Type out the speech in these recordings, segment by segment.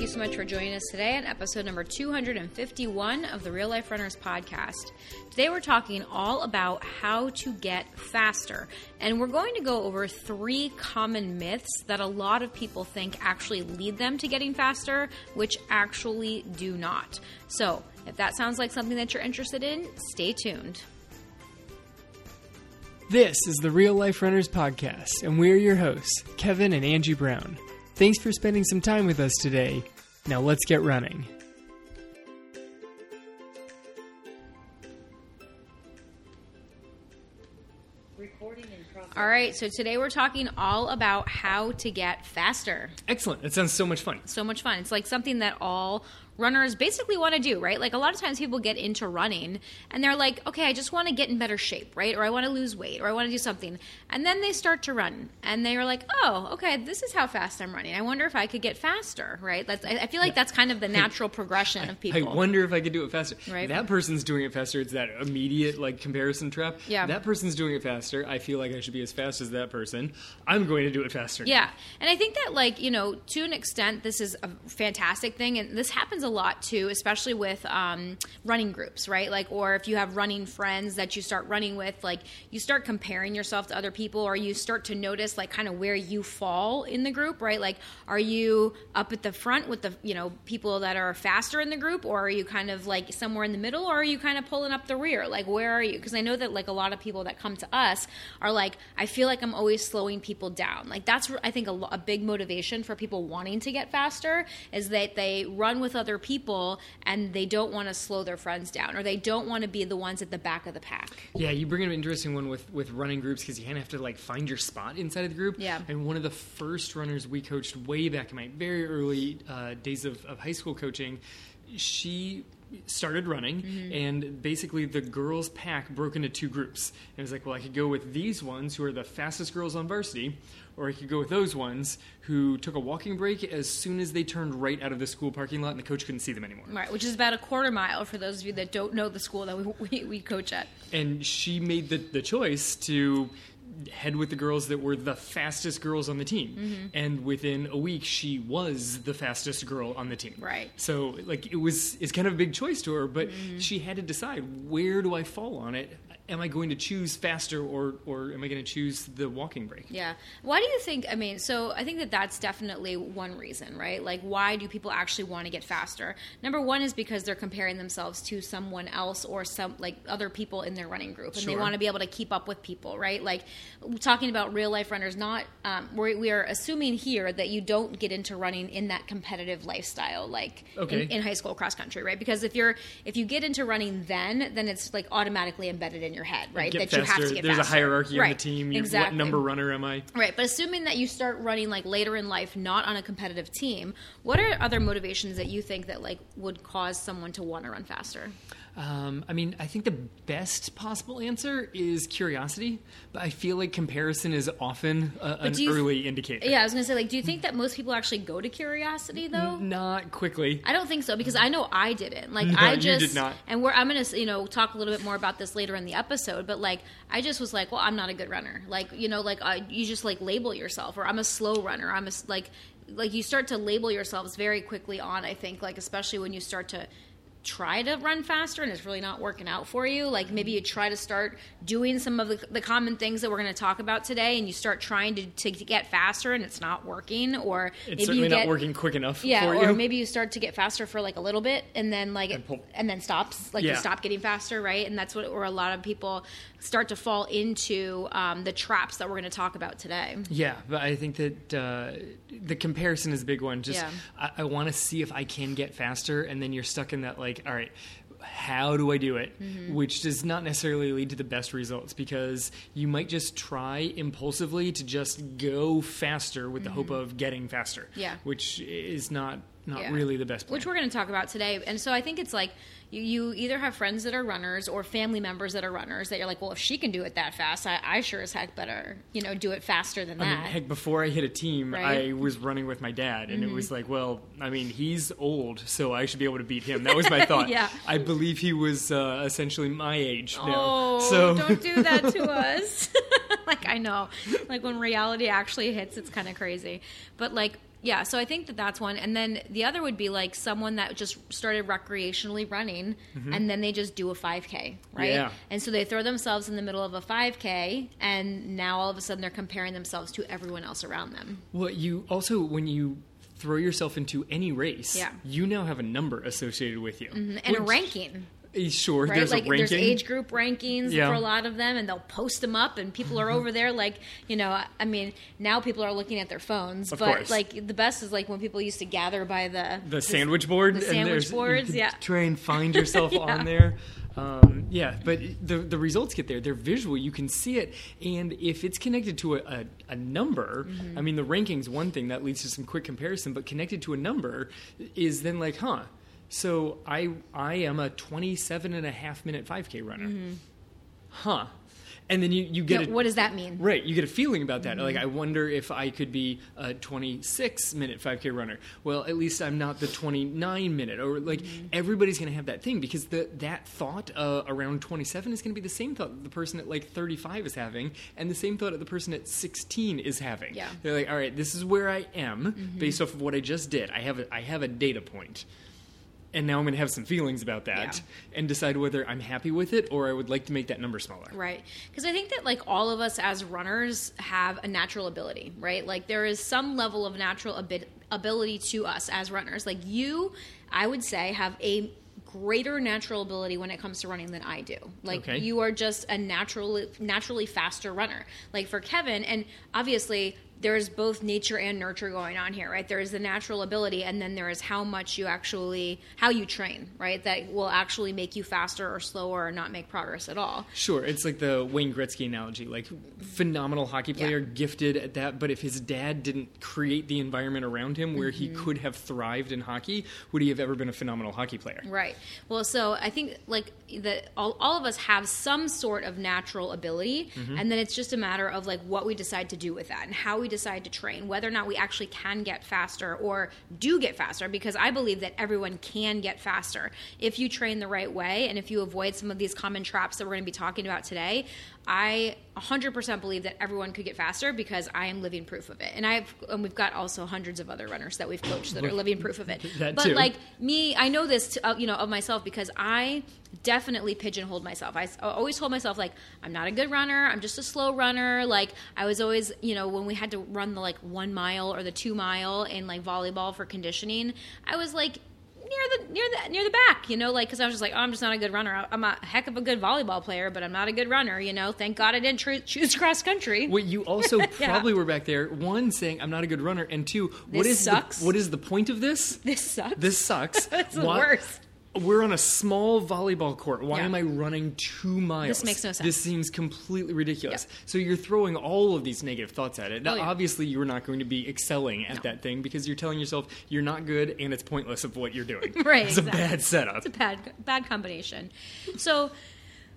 Thank you so much for joining us today on episode number 251 of the Real Life Runners podcast. Today we're talking all about how to get faster, and we're going to go over three common myths that a lot of people think actually lead them to getting faster, which actually do not. So, if that sounds like something that you're interested in, stay tuned. This is the Real Life Runners podcast, and we're your hosts, Kevin and Angie Brown. Thanks for spending some time with us today. Now let's get running. All right, so today we're talking all about how to get faster. Excellent. That sounds so much fun. So much fun. It's like something that all runners basically want to do, right? Like a lot of times people get into running and they're like, okay, I just want to get in better shape, right? Or I want to lose weight or I want to do something. And then they start to run and they're like, oh, okay, this is how fast I'm running. I wonder if I could get faster, right? That's, I feel like that's kind of the natural progression of people. I wonder if I could do it faster. Right. That person's doing it faster. It's that immediate like comparison trap. Yeah. That person's doing it faster. I feel like I should be as fast as that person. I'm going to do it faster. Yeah. And I think that, like, you know, to an extent, this is a fantastic thing. And this happens a lot too, especially with um, running groups, right? Like, or if you have running friends that you start running with, like, you start comparing yourself to other people or you start to notice, like, kind of where you fall in the group, right? Like, are you up at the front with the, you know, people that are faster in the group or are you kind of like somewhere in the middle or are you kind of pulling up the rear? Like, where are you? Because I know that, like, a lot of people that come to us are like, I feel like I'm always slowing people down. Like, that's, I think, a, a big motivation for people wanting to get faster is that they run with other people and they don't want to slow their friends down or they don't want to be the ones at the back of the pack. Yeah, you bring an interesting one with, with running groups because you kind of to like find your spot inside of the group. Yeah. And one of the first runners we coached way back in my very early uh, days of, of high school coaching, she started running Mm-hmm. and basically the girls pack broke into two groups and it was like well i could go with these ones who are the fastest girls on varsity or i could go with those ones who took a walking break as soon as they turned right out of the school parking lot and the coach couldn't see them anymore Right, which is about a quarter mile for those of you that don't know the school that we, we, we coach at. and she made the, the choice to head with the girls that were the fastest girls on the team Mm-hmm. and within a week she was the fastest girl on the team Right. so like it was it's kind of a big choice to her but Mm-hmm. she had to decide where do i fall on it am i going to choose faster or or am i going to choose the walking break Yeah. Why do you think? I mean, so I think that that's definitely one reason, right? Like, why do people actually want to get faster? Number one is because they're comparing themselves to someone else or some like other people in their running group, and they want to be able to keep up with people, right? Like, talking about real life runners, not um, we we are assuming here that you don't get into running in that competitive lifestyle, like Okay. in, in high school cross country, right? Because if you're if you get into running then, then it's like automatically embedded in your head, right? That you have to get there's faster. a hierarchy right. on the team you, exactly. what number runner am i Right, but assuming that you start running like later in life, not on a competitive team, what are other motivations that you think that like would cause someone to want to run faster? Um, I mean, I think the best possible answer is curiosity, but I feel like comparison is often a, an you- early indicator. Yeah, I was gonna say like, do you think that most people actually go to curiosity though? Not quickly. I don't think so because I know I didn't. Like No, I you just did not. and we're I'm gonna you know talk a little bit more about this later in the episode. But like I just was like, well, I'm not a good runner. Like you know, like uh, you just like label yourself, or I'm a slow runner. I'm a like like you start to label yourselves very quickly on. I think like especially when you start to try to run faster and it's really not working out for you like maybe you try to start doing some of the, the common things that we're going to talk about today and you start trying to, to get faster and it's not working or It's maybe certainly you not get working quick enough yeah, or maybe you start to get faster for like a little bit, and then like And and, then stops. Like you stop getting faster, right? And that's what where a lot of people start to fall into um, the traps that we're going to talk about today. yeah, but I think that uh, the comparison is a big one. Just Yeah. I, I want to see if I can get faster, and then you're stuck in that like, all right. How do I do it? Mm-hmm. Which does not necessarily lead to the best results because you might just try impulsively to just go faster with the hope of getting faster. Mm-hmm. Yeah. Which is not not Yeah. really the best plan. Which we're going to talk about today. And so I think it's like you, you either have friends that are runners or family members that are runners that you're like, well, if she can do it that fast, I, I sure as heck better, you know, do it faster than I that. mean, heck, before I hit a team, Right? Mm-hmm. I was running with my dad, and it was like, well, I mean, he's old, so I should be able to beat him. That was my thought. Yeah. I believe he was uh, essentially my age now. Oh, so don't do that to us. like I know, like when reality actually hits, it's kind of crazy. But like yeah, so I think that that's one, and then the other would be like someone that just started recreationally running, mm-hmm. and then they just do a 5K, right? Yeah. And so they throw themselves in the middle of a 5K, and now all of a sudden they're comparing themselves to everyone else around them. Well, you also when you throw yourself into any race, Yeah. you now have a number associated with you mm-hmm. And a ranking, Sure, right? there's like a ranking. there's age group rankings Yeah. for a lot of them, and they'll post them up, and people are over there like, you know, I mean, now people are looking at their phones, Of but course. like the best is like when people used to gather by the the sandwich board. the and sandwich there's- boards, yeah. Try and find yourself Yeah. on there. Um, yeah, but the the results get there. They're visual. You can see it, and if it's connected to a, a, a number, Mm-hmm. I mean, the rankings one thing that leads to some quick comparison, but connected to a number is then like, huh. So I I am a 27 and a half minute 5K runner. Huh. And then you, you get Mm-hmm. Yeah, a, what does that mean? Right, you get a feeling about that. Mm-hmm. Like, I wonder if I could be a 26 minute 5K runner. Well, at least I'm not the 29 minute. Or, like, Mm-hmm. everybody's going to have that thing because the, that thought uh, around 27 is going to be the same thought that the person at, like, 35 is having, and the same thought that the person at 16 is having. Yeah. Mm-hmm. They're like, all right, this is where I am based off of what I just did. I have a, I have a data point. And now I'm going to have some feelings about that Yeah. and decide whether I'm happy with it or I would like to make that number smaller. Right. Because I think that like all of us as runners have a natural ability, right? Like there is some level of natural abi- ability to us as runners. Like you, I would say, have a greater natural ability when it comes to running than I do. Like Okay. you are just a naturally naturally faster runner. Like for Kevin, and obviously there's both nature and nurture going on here, right? There is the natural ability, and then there is how much you actually how you train, right? That will actually make you faster or slower or not make progress at all. Sure, it's like the Wayne Gretzky analogy. Like, phenomenal hockey player, Yeah. gifted at that. But if his dad didn't create the environment around him where he Mm-hmm. could have thrived in hockey, would he have ever been a phenomenal hockey player? Right. Well, so I think like that all, all of us have some sort of natural ability, and then it's just a matter of like what we decide to do with that and how we decide to train, whether or not we actually can get faster or do get faster. Because I believe that everyone can get faster if you train the right way and if you avoid some of these common traps that we're going to be talking about today. I 100% believe that everyone could get faster because I am living proof of it. And I've and we've got also hundreds of other runners that we've coached that are living proof of it. But too. like me, I know this, to, uh, you know, of myself because I definitely pigeonholed myself. I always told myself like I'm not a good runner. I'm just a slow runner. Like I was always, you know, when we had to run the like one mile or the two mile in like volleyball for conditioning, I was like near the near the near the back, you know, like because I was just like, oh, I'm just not a good runner. I'm a heck of a good volleyball player, but I'm not a good runner, you know. Thank God I didn't tr- choose cross country. Well, you also Yeah. probably were back there. One, saying I'm not a good runner, and two, what This is sucks. The, what is the point of this? This sucks. This sucks. It's the worst. We're on a small volleyball court. Why Yeah. am I running two miles? This makes no sense. This seems completely ridiculous. Yeah. So you're throwing all of these negative thoughts at it. Now, Oh, yeah. obviously, you're not going to be excelling at No. that thing because you're telling yourself you're not good and it's pointless of what you're doing. Right, It's exactly. a bad setup. It's a bad bad combination. So,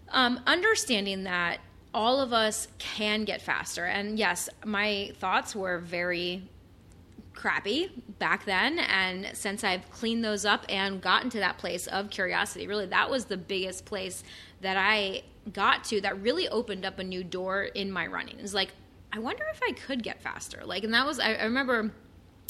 um, understanding that all of us can get faster, and yes, my thoughts were very crappy back then and since i've cleaned those up and gotten to that place of curiosity really that was the biggest place that i got to that really opened up a new door in my running. It's like i wonder if i could get faster. Like and that was i, I remember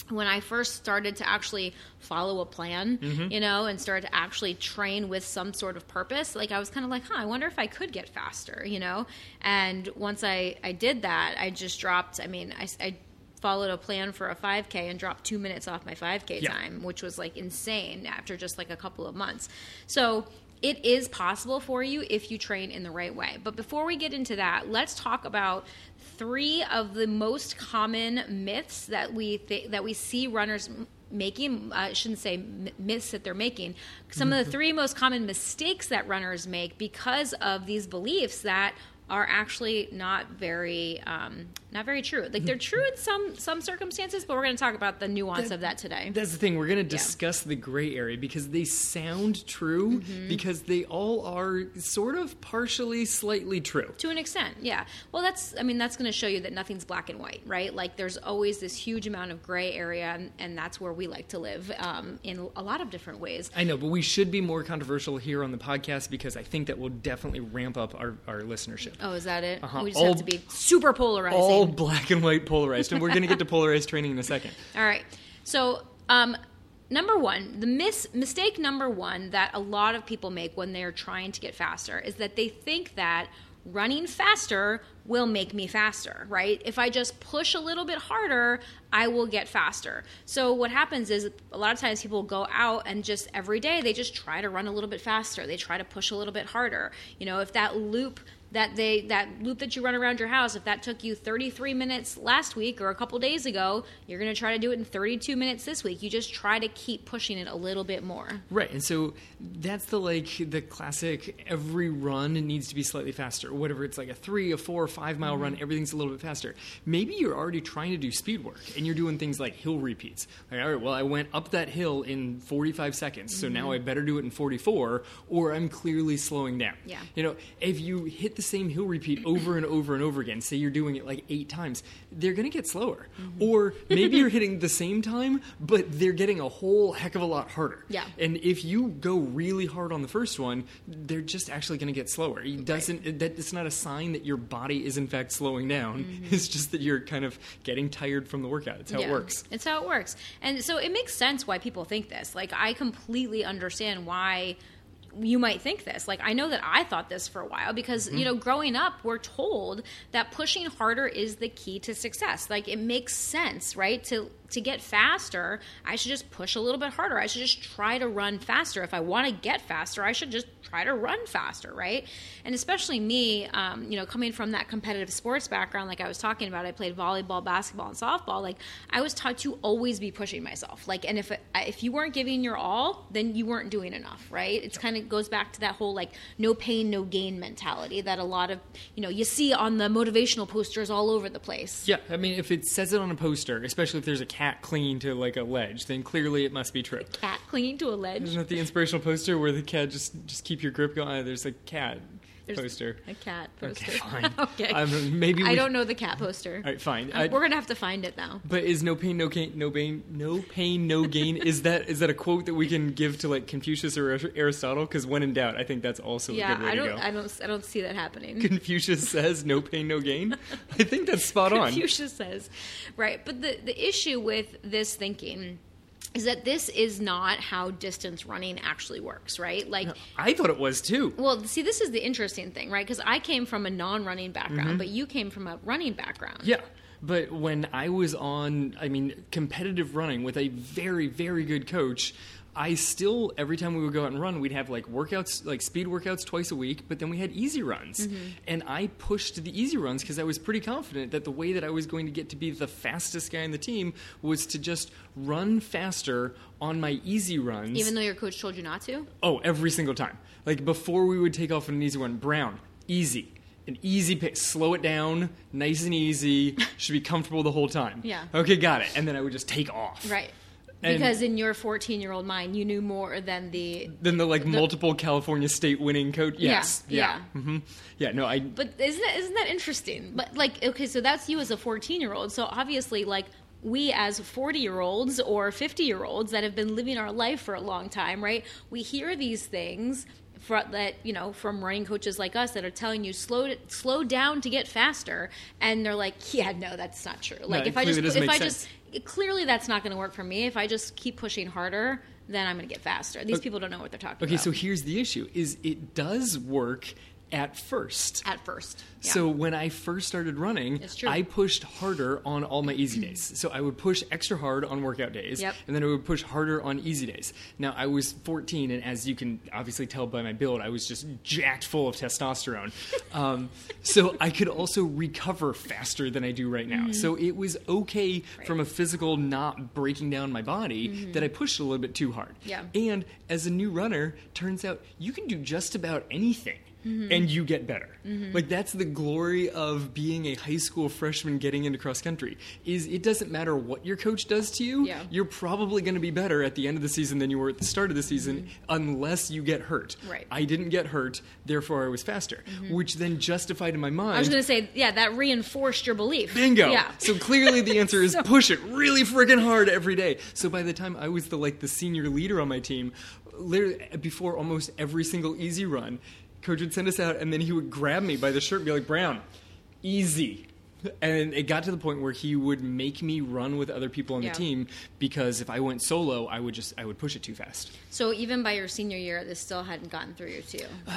when I first started to actually follow a plan, mm-hmm. you know, and started to actually train with some sort of purpose, like I was kind of like, huh, I wonder if I could get faster, you know? And once I, I did that, I just dropped, I mean, I, I followed a plan for a 5K and dropped two minutes off my 5K Yeah. time, which was like insane after just like a couple of months. So, it is possible for you if you train in the right way. But before we get into that, let's talk about three of the most common myths that we th- that we see runners making. Uh, I shouldn't say myths that they're making. Some of the mm-hmm. three most common mistakes that runners make because of these beliefs that are actually not very um, not very true. Like they're true in some some circumstances, but we're going to talk about the nuance of that today. That's the thing. We're going to discuss the gray area because they sound true Mm-hmm. because they all are sort of partially, slightly true. to an extent yeah well that's i mean that's going to show you that nothing's black and white right like there's always this huge amount of gray area and, and that's where we like to live um, in a lot of different ways I know, but we should be more controversial here on the podcast because I think that will definitely ramp up our, our listenership. Oh is that it Uh-huh. we just All- have to be super polarizing All black and white polarized, and we're going to get to polarized training in a second. All right. So, um, number one, the mis- mistake number one that a lot of people make when they're trying to get faster is that they think that running faster will make me faster, right? If I just push a little bit harder, I will get faster. So what happens is a lot of times people go out and just every day they just try to run a little bit faster. They try to push a little bit harder. You know, if that loop that they that loop that you run around your house if that took you 33 minutes last week or a couple days ago you're going to try to do it in 32 minutes this week. You just try to keep pushing it a little bit more. Right and so that's the like the classic every run needs to be slightly faster. Whatever it's like a three a four a five mile mm-hmm. run everything's a little bit faster. Maybe you're already trying to do speed work and you're doing things like hill repeats. Like all right well i went up that hill in 45 seconds so mm-hmm. now i better do it in 44 or i'm clearly slowing down. Yeah. You know if you hit the same hill repeat over and over and over again, say you're doing it like eight times, they're going to get slower. Mm-hmm. Or maybe you're hitting the same time, but they're getting a whole heck of a lot harder. Yeah. And if you go really hard on the first one, they're just actually going to get slower. It doesn't that it's not a sign that your body is in fact slowing down. Mm-hmm. It's just that you're kind of getting tired from the workout. It's how yeah. it works. It's how it works. And so it makes sense why people think this. Like I completely understand why you might think this. Like I know that I thought this for a while because mm-hmm. you know, growing up, we're told that pushing harder is the key to success. Like it makes sense, right? To to get faster, I should just push a little bit harder. I should just try to run faster. If I want to get faster, I should just try to run faster, right? And especially me, um, you know, coming from that competitive sports background, like I was talking about, I played volleyball, basketball, and softball. Like I was taught to always be pushing myself. Like, and if if you weren't giving your all, then you weren't doing enough, right? It's kind of goes back to that whole like no pain, no gain mentality that a lot of you know you see on the motivational posters all over the place. Yeah, I mean, if it says it on a poster, especially if there's a cat clinging to like a ledge, then clearly it must be true. A cat clinging to a ledge. Isn't that the inspirational poster where the cat just just keep your grip going? There's a cat there's poster. A cat poster. Okay, fine. okay. Um, maybe we... I don't know the cat poster. All right, fine. I... We're gonna have to find it now. But is no pain, no gain, no pain, no pain, no gain? is that is that a quote that we can give to like Confucius or Aristotle? Because when in doubt, I think that's also yeah. A good way I don't. To go. I don't. I don't see that happening. Confucius says, "No pain, no gain." I think that's spot on. Confucius says, right. But the the issue with this thinking is that this is not how distance running actually works, right? Like I thought it was too. Well, see, this is the interesting thing, right? Because I came from a non-running background, mm-hmm. but you came from a running background. Yeah. But when I was on, I mean, competitive running with a very, very good coach, I still every time we would go out and run, we'd have like workouts, like speed workouts twice a week, but then we had easy runs. Mm-hmm. And I pushed the easy runs because I was pretty confident that the way that I was going to get to be the fastest guy in the team was to just run faster on my easy runs. Even though your coach told you not to? Oh, every single time. Like before we would take off on an easy run, Brown, easy an easy pace. Slow it down, nice and easy. Should be comfortable the whole time. Yeah. Okay, got it. And then I would just take off. Right. And because in your 14 year old mind, you knew more than the than the like the, multiple California state winning coach. Yes, yeah, yeah, yeah. Mm-hmm. yeah. No, I. But isn't that isn't that interesting? But like, okay, so that's you as a 14 year old. So obviously, like we as 40 year olds or 50 year olds that have been living our life for a long time, right? We hear these things for, that you know from running coaches like us that are telling you slow slow down to get faster, and they're like, yeah, no, that's not true. Like no, if I just if I sense. just clearly that's not going to work for me. If I just keep pushing harder, then I'm going to get faster. These okay. people don't know what they're talking okay, about. Okay, so here's the issue: is it does work at first. At first. Yeah. So when I first started running, I pushed harder on all my easy days. So I would push extra hard on workout days, yep. and then I would push harder on easy days. Now I was 14, and as you can obviously tell by my build, I was just jacked full of testosterone. um, so I could also recover faster than I do right now. Mm-hmm. So it was okay right. from a physical not breaking down my body mm-hmm. that I pushed a little bit too hard. Yeah. And as a new runner, turns out you can do just about anything mm-hmm. and you get better. Mm-hmm. Like that's the glory of being a high school freshman getting into cross country. Is it doesn't matter what your coach does to you. Yeah. You're probably going to be better at the end of the season than you were at the start of the season mm-hmm. unless you get hurt. Right. I didn't get hurt, therefore I was faster, mm-hmm. which then justified in my mind. I was going to say, yeah, that reinforced your belief. Bingo. Yeah. So clearly the answer is so, push it really freaking hard every day. So by the time I was the like the senior leader on my team, literally before almost every single easy run, coach would send us out, and then he would grab me by the shirt and be like, Brown, easy. And it got to the point where he would make me run with other people on Yeah. the team because if I went solo, I would just I would push it too fast. So even by your senior year, this still hadn't gotten through you too.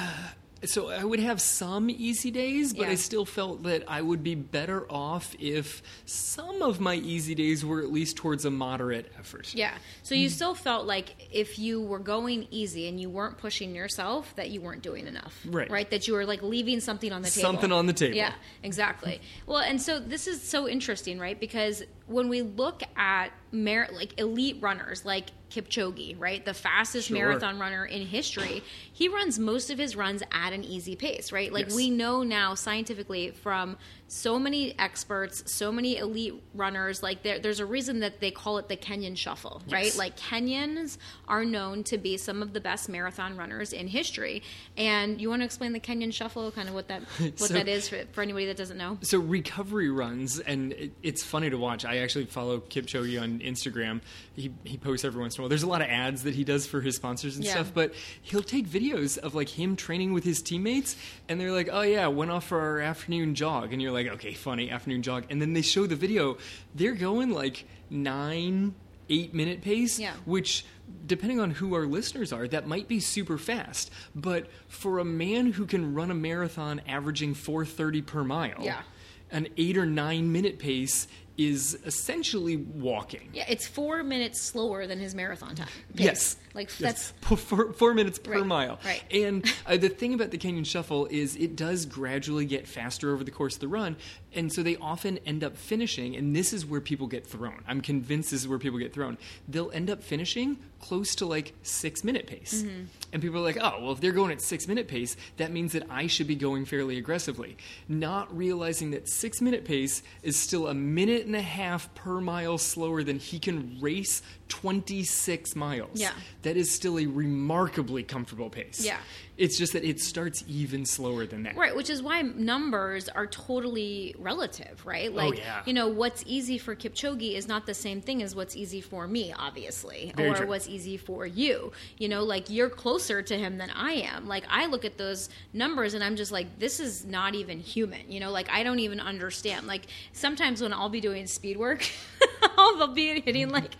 So I would have some easy days, but Yeah. I still felt that I would be better off if some of my easy days were at least towards a moderate effort. Yeah. So you still felt like if you were going easy and you weren't pushing yourself, that you weren't doing enough. Right. Right. That you were like leaving something on the table. Something on the table. Yeah. Exactly. Well, and so this is so interesting, right? Because when we look at mer- like elite runners, like Kipchoge, right, the fastest Sure. marathon runner in history, he runs most of his runs at an easy pace, right? Like Yes. we know now scientifically from so many experts, so many elite runners, like there, there's a reason that they call it the Kenyan shuffle, right? Like Kenyans are known to be some of the best marathon runners in history. And you want to explain the Kenyan shuffle, kind of what that what So- that is for, for anybody that doesn't know? So recovery runs, and it, it's funny to watch. I actually follow Kipchoge on Instagram. He he posts every once in a while. There's a lot of ads that he does for his sponsors and Yeah. stuff, but he'll take videos of like him training with his teammates, and they're like, "Oh yeah, went off for our afternoon jog," and you're like, "Okay, funny afternoon jog," and then they show the video. They're going like nine, eight minute pace, Yeah. which depending on who our listeners are that might be super fast but for a man who can run a marathon averaging 430 per mile Yeah. an 8 or 9 minute pace is essentially walking Yeah, it's four minutes slower than his marathon time. pace. Yes. Like that's four, four minutes per Right, mile. right. And uh, the thing about the Kenyan Shuffle is it does gradually get faster over the course of the run. And so they often end up finishing, and this is where people get thrown. I'm convinced this is where people get thrown. They'll end up finishing close to like six minute pace. Mm-hmm. And people are like, oh, well, if they're going at six minute pace, that means that I should be going fairly aggressively. Not realizing that six minute pace is still a minute and a half per mile slower than he can race 26 miles. Yeah. That is still a remarkably comfortable pace. Yeah. It's just that it starts even slower than that. Right, which is why numbers are totally relative, right? Oh, like, Oh, yeah. you know, what's easy for Kipchoge is not the same thing as what's easy for me, obviously, Very or true. what's easy for you. You know, like you're closer to him than I am. Like, I look at those numbers and I'm just like, this is not even human. You know, like I don't even understand. Like, sometimes when I'll be doing speed work, I'll be hitting like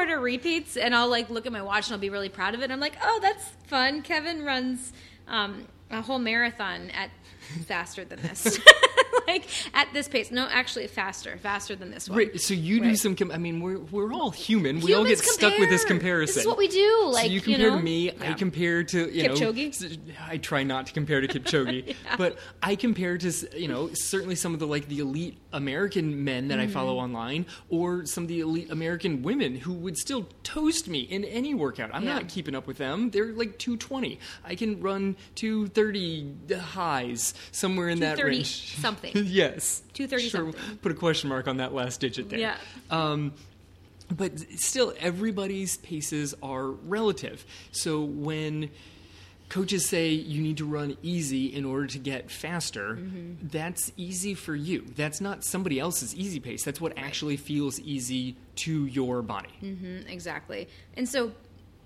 quarter repeats and I'll like look at my watch and I'll be really proud of it. I'm like, oh, that's fun. Kevin runs um, a whole marathon at faster than this. like at this pace. No, actually faster, faster than this one. Right, so you do some. Com- I mean, we're we're all human. We all get Humans stuck with this comparison. This is what we do. Like so you compare know? to me. I Yeah. compare to you Kipchoge? know. I try not to compare to Kipchoge, but I compare to you know certainly some of the like the elite American men that I follow Mm-hmm. online, or some of the elite American women who would still toast me in any workout. I'm Yeah. not keeping up with them. They're like 220. I can run 230 highs somewhere in that 230 range. something. yes. 230 Sure, something. Put a question mark on that last digit there. Yeah. Um, but still, everybody's paces are relative. So when coaches say you need to run easy in order to get faster, Mm-hmm. that's easy for you. That's not somebody else's easy pace. That's what actually feels easy to your body. Mm, exactly. And so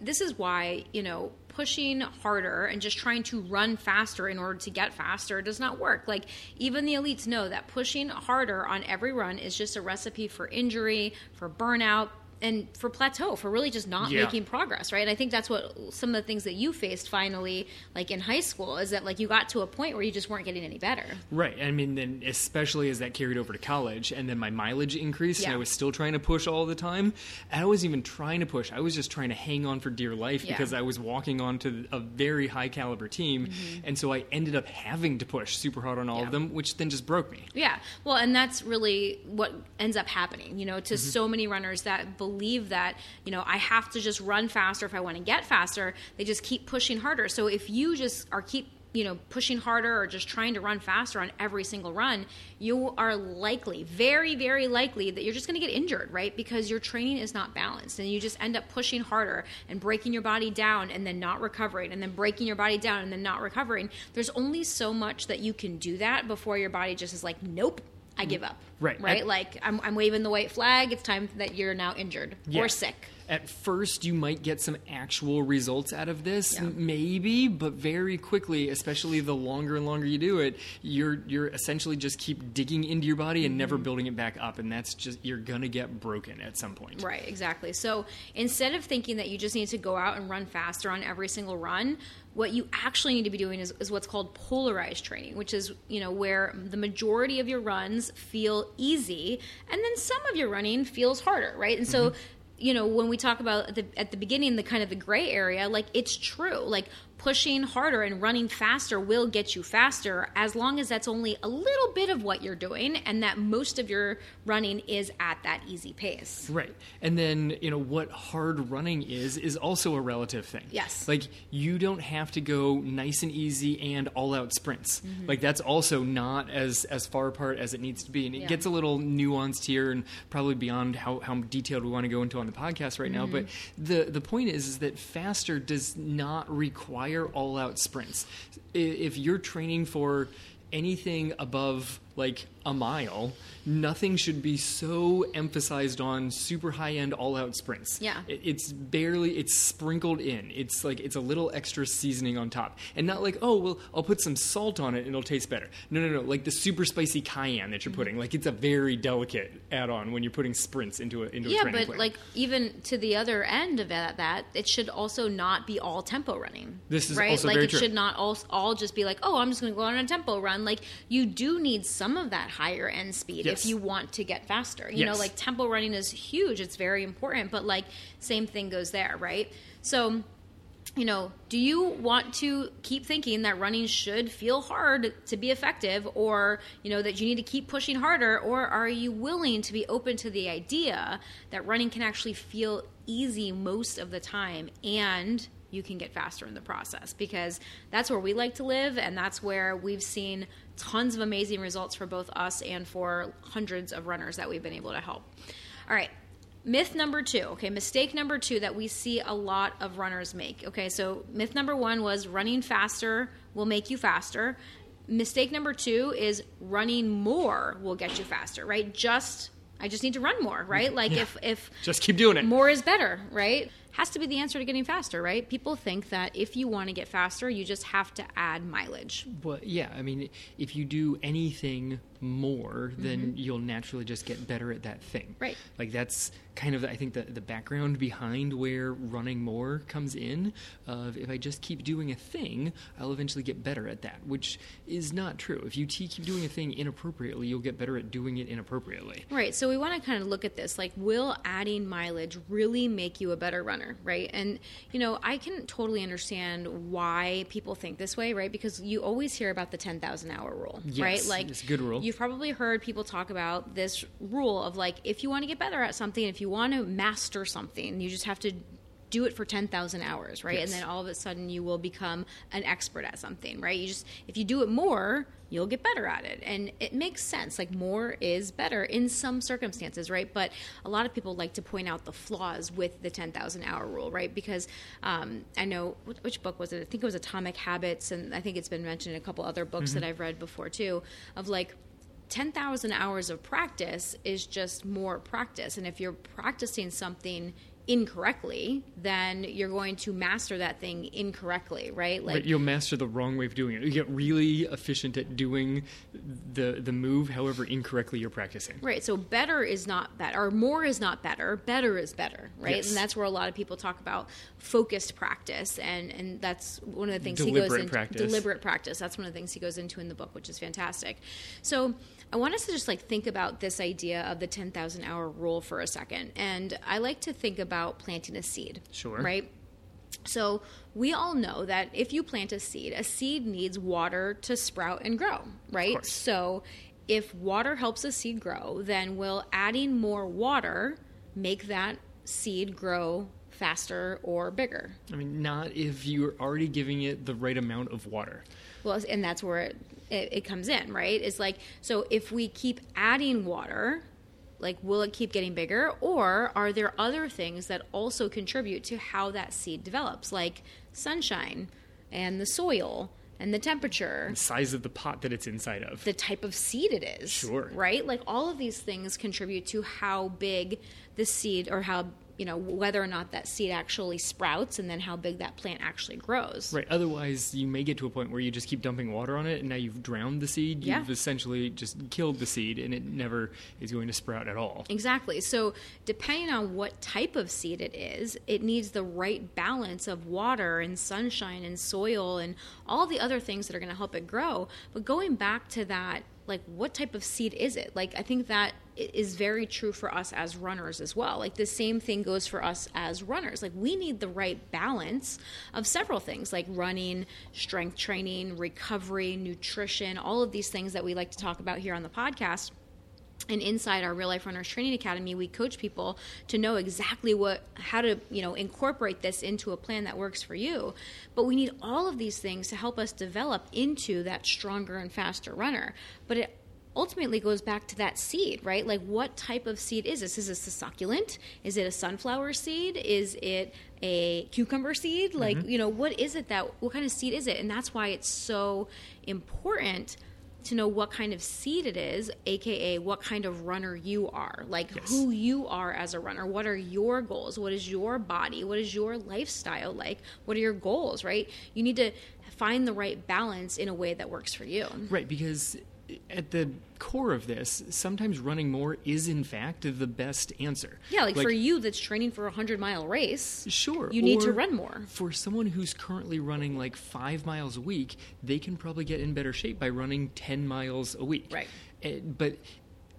this is why, you know, pushing harder and just trying to run faster in order to get faster does not work. Like even the elites know that pushing harder on every run is just a recipe for injury, for burnout, and for plateau, for really just not Yeah. making progress, right? I think that's what some of the things that you faced finally, like in high school, is that like you got to a point where you just weren't getting any better. Right. I mean, then especially as that carried over to college, and then my mileage increased, and I was still trying to push all the time. And I wasn't even trying to push; I was just trying to hang on for dear life Yeah. because I was walking onto a very high caliber team, and so I ended up having to push super hard on all Mm-hmm. Yeah. of them, which then just broke me. Yeah. Well, and that's really what ends up happening, you know, Mm-hmm. to so many runners that believe that, you know, I have to just run faster if I want to get faster. They just keep pushing harder. So if you just are keep you know, pushing harder or just trying to run faster on every single run, you are likely, very, very likely, that you're just going to get injured, right? Because your training is not balanced and you just end up pushing harder and breaking your body down and then not recovering and then breaking your body down and then not recovering. There's only so much that you can do that before your body just is like, nope. I give up. Right. Right. At- like I'm, I'm waving the white flag. It's time that you're now injured Yeah. or sick. At first, you might get some actual results out of this, Yeah. maybe, but very quickly, especially the longer and longer you do it, you're you're essentially just keep digging into your body and Mm-hmm. never building it back up, and that's just you're gonna get broken at some point. Right, exactly. So instead of thinking that you just need to go out and run faster on every single run, what you actually need to be doing is, is what's called polarized training, which is you know where the majority of your runs feel easy, and then some of your running feels harder, right? And so. Mm-hmm. You know, when we talk about at the, at the beginning, the kind of the gray area, like it's true. Like pushing harder and running faster will get you faster as long as that's only a little bit of what you're doing and that most of your running is at that easy pace. Right. And then, you know, what hard running is, is also a relative thing. Yes. Like, you don't have to go nice and easy and all out sprints. Mm-hmm. Like, that's also not as, as far apart as it needs to be. And it Yeah. gets a little nuanced here and probably beyond how, how detailed we want to go into on the podcast right now. But Mm-hmm. the, the point is, is that faster does not require all out sprints. If you're training for anything above like a mile, nothing should be so emphasized on super high end all out sprints. Yeah. It- It's barely, it's sprinkled in. It's like, it's a little extra seasoning on top. And not like, oh, well, I'll put some salt on it and it'll taste better. No, no, no. Like the super spicy cayenne that you're Mm-hmm. putting. Like it's a very delicate add on when you're putting sprints into a, into a yeah, training but plan. like even to the other end of that, that it should also not be all tempo running. This is right. also like very it true. should not all all just be like, oh, I'm just going to go on a tempo run. Like you do need some of that higher end speed Yes. if you want to get faster. You know, like tempo running is huge. It's very important, but like same thing goes there, right? So you know, do you want to keep thinking that running should feel hard to be effective or, you know, that you need to keep pushing harder or are you willing to be open to the idea that running can actually feel easy most of the time and you can get faster in the process because that's where we like to live and that's where we've seen tons of amazing results for both us and for hundreds of runners that we've been able to help. All right, myth number two okay mistake number two that we see a lot of runners make okay so myth number one was running faster will make you faster mistake number two is running more will get you faster right just i just need to run more right mm-hmm. like Yeah. if if Just keep doing it. more is better right has to be the answer to getting faster right? People think that if you want to get faster you just have to add mileage. Well, yeah, I mean, if you do anything more, then you'll naturally just get better at that thing. Mm-hmm. Right. Like that's kind of, I think, the, the background behind where running more comes in. Of if I just keep doing a thing, I'll eventually get better at that, which is not true. If you t- keep doing a thing inappropriately, you'll get better at doing it inappropriately. Right. So we want to kind of look at this like, will adding mileage really make you a better runner? Right. And, you know, I can totally understand why people think this way, right? Because you always hear about the 10,000 hour rule, Yes, right? Like, it's a good rule. You've probably heard people talk about this rule of like, if you want to get better at something, if you want to master something, you just have to do it for 10,000 hours, right? Yes. And then all of a sudden you will become an expert at something, right? You just, if you do it more, you'll get better at it. And it makes sense. Like more is better in some circumstances, right? But a lot of people like to point out the flaws with the 10,000 hour rule, right? Because um, I know, which, which book was it? I think it was Atomic Habits. And I think it's been mentioned in a couple other books that I've read before too, of like, 10,000 hours of practice is just more practice. And if you're practicing something incorrectly, then you're going to master that thing incorrectly, right? Like but you'll master the wrong way of doing it. You get really efficient at doing the the move, however incorrectly you're practicing. Right. So better is not better, or more is not better. Better is better, right? Yes. And that's where a lot of people talk about focused practice, and and that's one of the things he goes Deliberate into. practice. Deliberate practice. That's one of the things he goes into in the book, which is fantastic. So I want us to just like think about this idea of the ten thousand hour rule for a second, and I like to think about planting a seed. Sure. Right. So we all know that if you plant a seed, a seed needs water to sprout and grow, right? So if water helps a seed grow, then will adding more water make that seed grow faster or bigger? I mean, not if you're already giving it the right amount of water. Well, and that's where it, it, it comes in, right? It's like, so if we keep adding water, like, will it keep getting bigger? Or are there other things that also contribute to how that seed develops, like sunshine and the soil and the temperature, the size of the pot that it's inside of. the type of seed it is. Sure. Right? Like all of these things contribute to how big the seed or how, you know, whether or not that seed actually sprouts and then how big that plant actually grows. Right. Otherwise, you may get to a point where you just keep dumping water on it, and now you've drowned the seed. Yeah. You've essentially just killed the seed, and it never is going to sprout at all. Exactly. So, depending on what type of seed it is, it needs the right balance of water and sunshine and soil and all the other things that are going to help it grow. But going back to that, like, what type of seed is it? Like, I think that is very true for us as runners as well. Like, the same thing goes for us as runners. Like, we need the right balance of several things, like running, strength training, recovery, nutrition, all of these things that we like to talk about here on the podcast and inside our real life runners training academy we coach people to know exactly what how to you know incorporate this into a plan that works for you. But we need all of these things to help us develop into that stronger and faster runner. But it ultimately goes back to that seed right? Like what type of seed is this? Is this a succulent? Is it a sunflower seed? Is it a cucumber seed? Like mm-hmm. you know what is it that what kind of seed is it? And that's why it's so important to know what kind of seed it is, aka what kind of runner you are, like Yes. who you are as a runner. What are your goals? What is your body? What is your lifestyle like? What are your goals, right? You need to find the right balance in a way that works for you. Right, because at the core of this, sometimes running more is in fact the best answer. Yeah, like, for you that's training for a 100 mile race, Sure. you need to run more. For someone who's currently running like five miles a week, they can probably get in better shape by running 10 miles a week. Right. Eh, But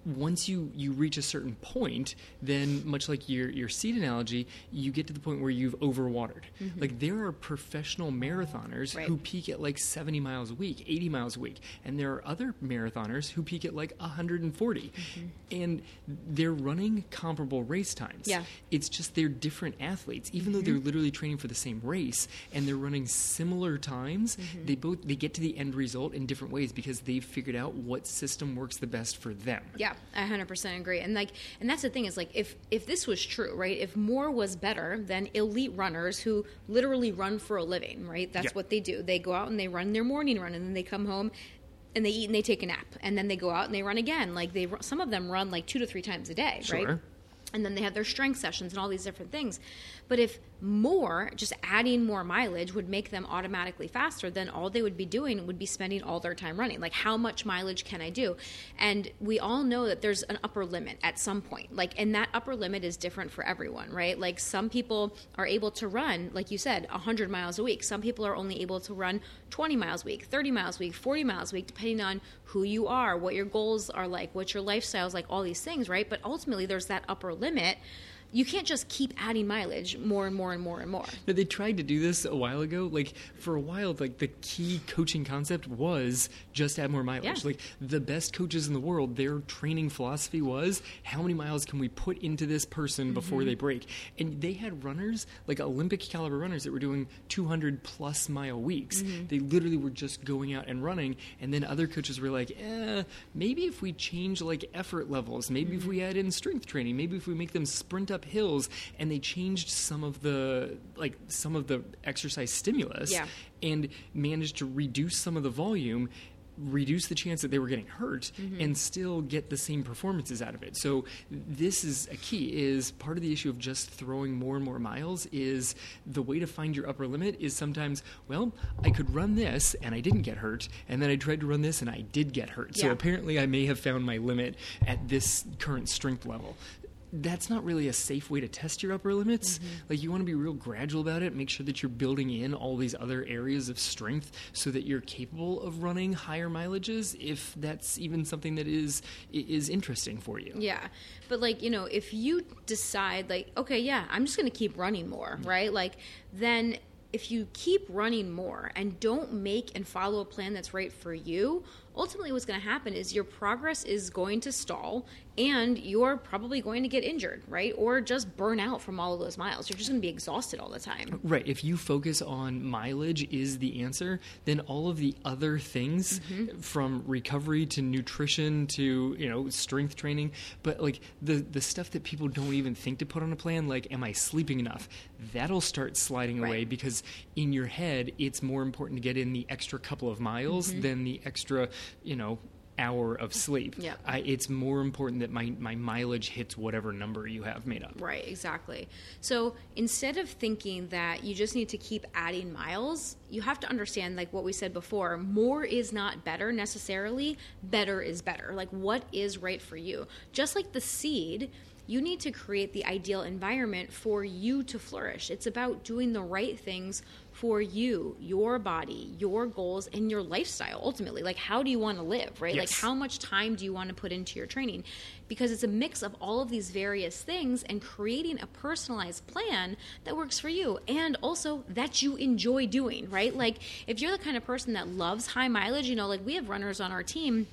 once you, you reach a certain point, then much like your, your seed analogy, you get to the point where you've overwatered. Like there are professional marathoners Mm-hmm. Right. who peak at like 70 miles a week, 80 miles a week, and there are other marathoners who peak at like 140. And they're running comparable race times. Mm-hmm. Yeah. It's just they're different athletes, even though Mm-hmm. they're literally training for the same race and they're running similar times. Mm-hmm. They both they get to the end result in different ways because they've figured out what system works the best for them. Yeah, I 100% agree. And like and that's the thing is like if if this was true, right? If more was better than elite runners who literally run for a living, right? That's Yeah. what they do. They go out and they run their morning run and then they come home and they eat and they take a nap and then they go out and they run again. Like they some of them run like 2 to 3 times a day, right? And then they have their strength sessions and all these different things. But if more, just adding more mileage would make them automatically faster, then all they would be doing would be spending all their time running. Like, how much mileage can I do? And we all know that there's an upper limit at some point. Like, and that upper limit is different for everyone, right? Like, some people are able to run, like you said, 100 miles a week. Some people are only able to run 20 miles a week, 30 miles a week, 40 miles a week, depending on who you are, what your goals are like, what your lifestyle is like, all these things, right? But ultimately, there's that upper limit limit you can't just keep adding mileage more and more and more and more. No, they tried to do this a while ago. Like for a while, like the key coaching concept was just add more mileage. Yeah. Like the best coaches in the world, their training philosophy was how many miles can we put into this person before Mm-hmm. they break? And they had runners, like Olympic caliber runners, that were doing 200 plus mile weeks. Mm-hmm. They literally were just going out and running. And then other coaches were like, eh, maybe if we change like effort levels, maybe if we Mm-hmm. add in strength training, maybe if we make them sprint up hills, and they changed some of the like some of the exercise stimulus Yeah. and managed to reduce some of the volume reduce the chance that they were getting hurt Mm-hmm. and still get the same performances out of it so this is a key is part of the issue of just throwing more and more miles is the way to find your upper limit is sometimes well i could run this and i didn't get hurt and then i tried to run this and i did get hurt so apparently i may have found my limit at this current strength level that's not really a safe way to test your upper limits. Mm-hmm. Like you want to be real gradual about it. Make sure that you're building in all these other areas of strength so that you're capable of running higher mileages if that's even something that is is interesting for you. Yeah. But like, you know, if you decide like, okay, yeah, I'm just going to keep running more, right? Like then if you keep running more and don't make and follow a plan that's right for you, ultimately what's going to happen is your progress is going to stall and you're probably going to get injured, right? Or just burn out from all of those miles. You're just going to be exhausted all the time. Right. If you focus on mileage is the answer, then all of the other things Mm-hmm. from recovery to nutrition to, you know, strength training, but like the the stuff that people don't even think to put on a plan like am I sleeping enough? That'll start sliding away Right. because in your head it's more important to get in the extra couple of miles Mm-hmm. than the extra, you know, hour of sleep. Yeah. I, it's more important that my, my mileage hits whatever number you have made up. Right, exactly. So instead of thinking that you just need to keep adding miles, you have to understand, like what we said before, more is not better necessarily. Better is better. Like what is right for you? Just like the seed, you need to create the ideal environment for you to flourish. It's about doing the right things for you, your body, your goals, and your lifestyle ultimately. Like, how do you want to live, right? Like, how much time do you want to put into your training? Because it's a mix of all of these various things and creating a personalized plan that works for you and also that you enjoy doing, right? Like, if you're the kind of person that loves high mileage, you know, like we have runners on our team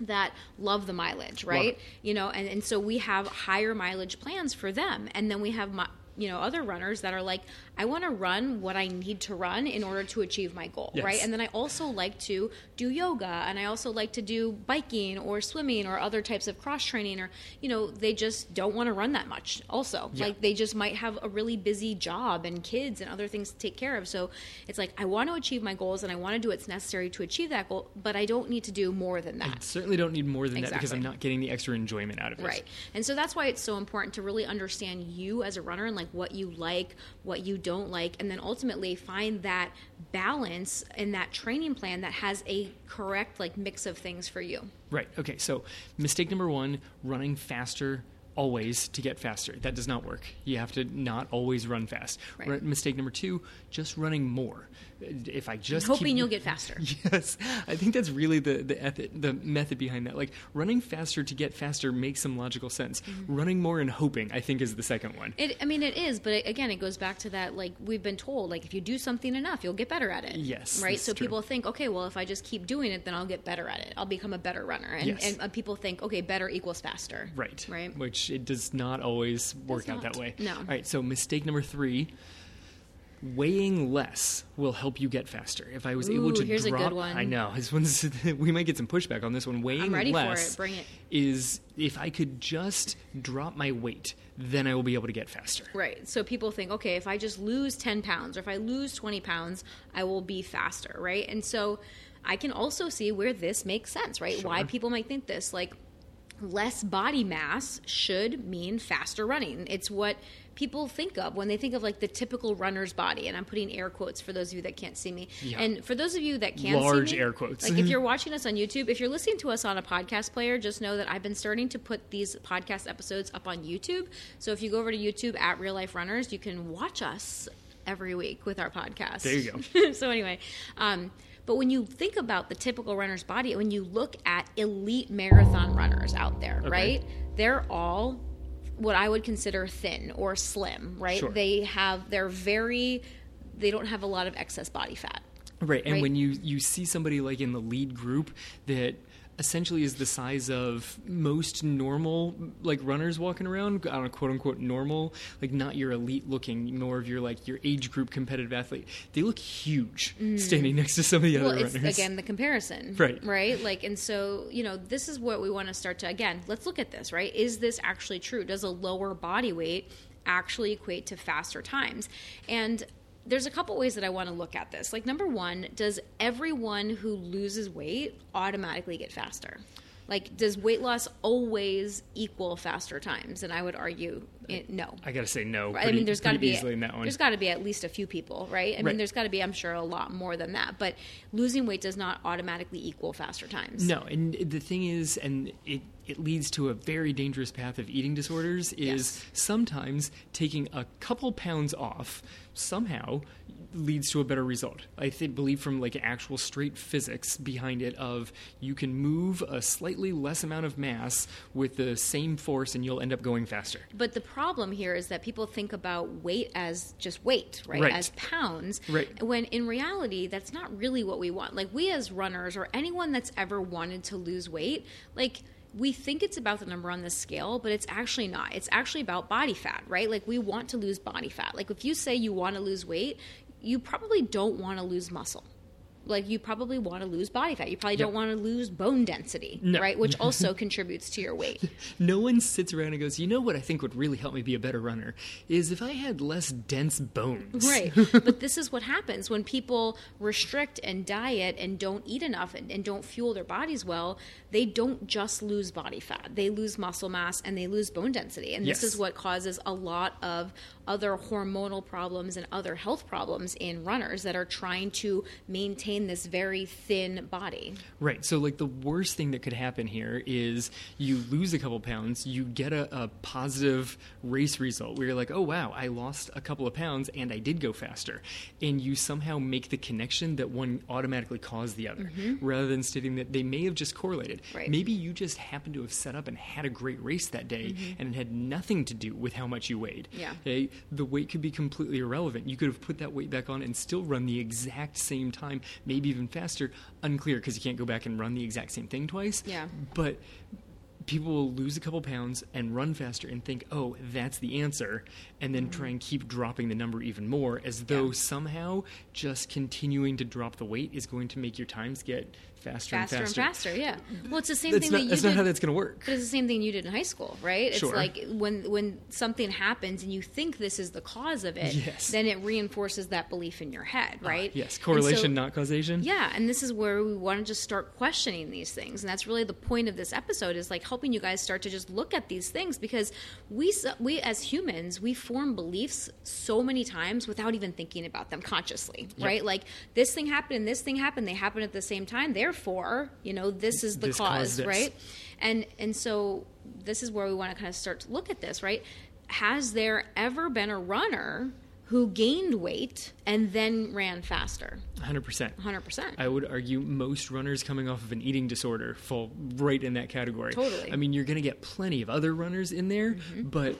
that love the mileage, right? You know, and, and so we have higher mileage plans for them. And then we have, you know, other runners that are like, I want to run what I need to run in order to achieve my goal, Yes. right? And then I also like to do yoga and I also like to do biking or swimming or other types of cross training or, you know, they just don't want to run that much also. Yeah. Like they just might have a really busy job and kids and other things to take care of. So it's like, I want to achieve my goals and I want to do what's necessary to achieve that goal, but I don't need to do more than that. I Certainly don't need more than that because I'm not getting the extra enjoyment out of it. Right. And so that's why it's so important to really understand you as a runner and like what you like, what you don't like, and then ultimately find that balance in that training plan that has a correct like mix of things for you. Right. Okay. So mistake number one: running faster always to get faster. That does not work. You have to not always run fast. Right. Mistake number two: just running more. If I just hoping keep- you'll get faster. Yes, I think that's really the the, the method behind that. Like running faster to get faster makes some logical sense. Mm-hmm. Running more and hoping, I think, is the second one. It, I mean, it is, but it, again, it goes back to that. Like we've been told, like if you do something enough, you'll get better at it. Yes, right. So true. people think, okay, well, if I just keep doing it, then I'll get better at it. I'll become a better runner. And, Yes. and people think, okay, better equals faster. Right. Right. Which it does not always work out not. that way. No. All right. So mistake number three. Weighing less will help you get faster. If I was able to here's a drop, good one. I know this one's we might get some pushback on this one. Weighing ready for less it. Bring it. is if I could just drop my weight, then I will be able to get faster. Right. So people think, okay, if I just lose 10 pounds or if I lose 20 pounds, I will be faster, right? And so I can also see where this makes sense, right? Why people might think this. Like, less body mass should mean faster running. It's what people think of when they think of like the typical runner's body. And I'm putting air quotes for those of you that can't see me. Yeah. And for those of you that can Large see me, large air quotes. Like if you're watching us on YouTube, if you're listening to us on a podcast player, just know that I've been starting to put these podcast episodes up on YouTube. So if you go over to YouTube at Real Life Runners, you can watch us every week with our podcast. There you go. so anyway, um, but when you think about the typical runner's body, when you look at elite marathon runners out there, Okay. right? They're all what I would consider thin or slim, right? Sure. They have they're very they don't have a lot of excess body fat. Right, and Right. when you you see somebody like in the lead group that essentially is the size of most normal like runners walking around on a quote unquote normal like not your elite looking more of your like your age group competitive athlete. They look huge standing next to some of the Mm. well other it's runners. again the comparison Right. right? Like and so you know this is what we want to start to again let's look at this right? Is this actually true? Does a lower body weight actually equate to faster times? And there's a couple ways that I want to look at this. Like number 1, does everyone who loses weight automatically get faster? Like does weight loss always equal faster times? And I would argue it, no. i gotta say no Right? I mean, there's got to be easily in that one there's got to be at least a few people, right? I mean, there's got to be, I'm sure, a lot more than that. But losing weight does not automatically equal faster times. No, and the thing is, and it, it leads to a very dangerous path of eating disorders, is Yes. sometimes taking a couple pounds off somehow leads to a better result. I think, believe from like actual straight physics behind it of you can move a slightly less amount of mass with the same force and you'll end up going faster. But the problem here is that people think about weight as just weight, right? Right. As pounds. Right. When in reality, that's not really what we want. Like we as runners or anyone that's ever wanted to lose weight, like we think it's about the number on the scale, but it's actually not. It's actually about body fat, right? Like we want to lose body fat. Like if you say you want to lose weight, you probably don't want to lose muscle like you probably want to lose body fat. You probably don't want to lose bone density, No. right? Which also contributes to your weight. No one sits around and goes, you know what I think would really help me be a better runner is if I had less dense bones. Right. but this is what happens when people restrict and diet and don't eat enough and, and don't fuel their bodies well, they don't just lose body fat. They lose muscle mass and they lose bone density. And this is what causes a lot of other hormonal problems and other health problems in runners that are trying to maintain this very thin body. Right. So, like, the worst thing that could happen here is you lose a couple pounds, you get a, a positive race result where you're like, oh, wow, I lost a couple of pounds and I did go faster. And you somehow make the connection that one automatically caused the other rather than stating that they may have just correlated. Mm-hmm. Right. Maybe you just happened to have set up and had a great race that day and it had nothing to do with how much you weighed. Mm-hmm. Yeah. Okay? The weight could be completely irrelevant. You could have put that weight back on and still run the exact same time, maybe even faster. Unclear because you can't go back and run the exact same thing twice. Yeah. But people will lose a couple pounds and run faster and think, oh, that's the answer, and then try and keep dropping the number even more as though. Yeah. somehow just continuing to drop the weight is going to make your times get faster, Faster and and faster. faster, yeah. Well, it's the same That's thing not, that you that's did. not how that's going to work. But it's the same thing you did in high school, right? It's Sure. like when when something happens and you think this is the cause of it, Yes. then it reinforces that belief in your head, Ah, right? yes, correlation, so- not causation. Yeah, and this is where we want to just start questioning these things, and that's really the point of this episode is like helping you guys start to just look at these things because we we as humans we form beliefs so many times without even thinking about them consciously, right? Like this thing happened and this thing happened, they happen at the same time, therefore, you know, this is the This cause, right? And and so this is where we want to kind of start to look at this, right? Has there ever been a runner who gained weight and then ran faster? 100%. 100%. I would argue most runners coming off of an eating disorder fall right in that category. Totally. Mm-hmm. I mean, you're going to get plenty of other runners in there, but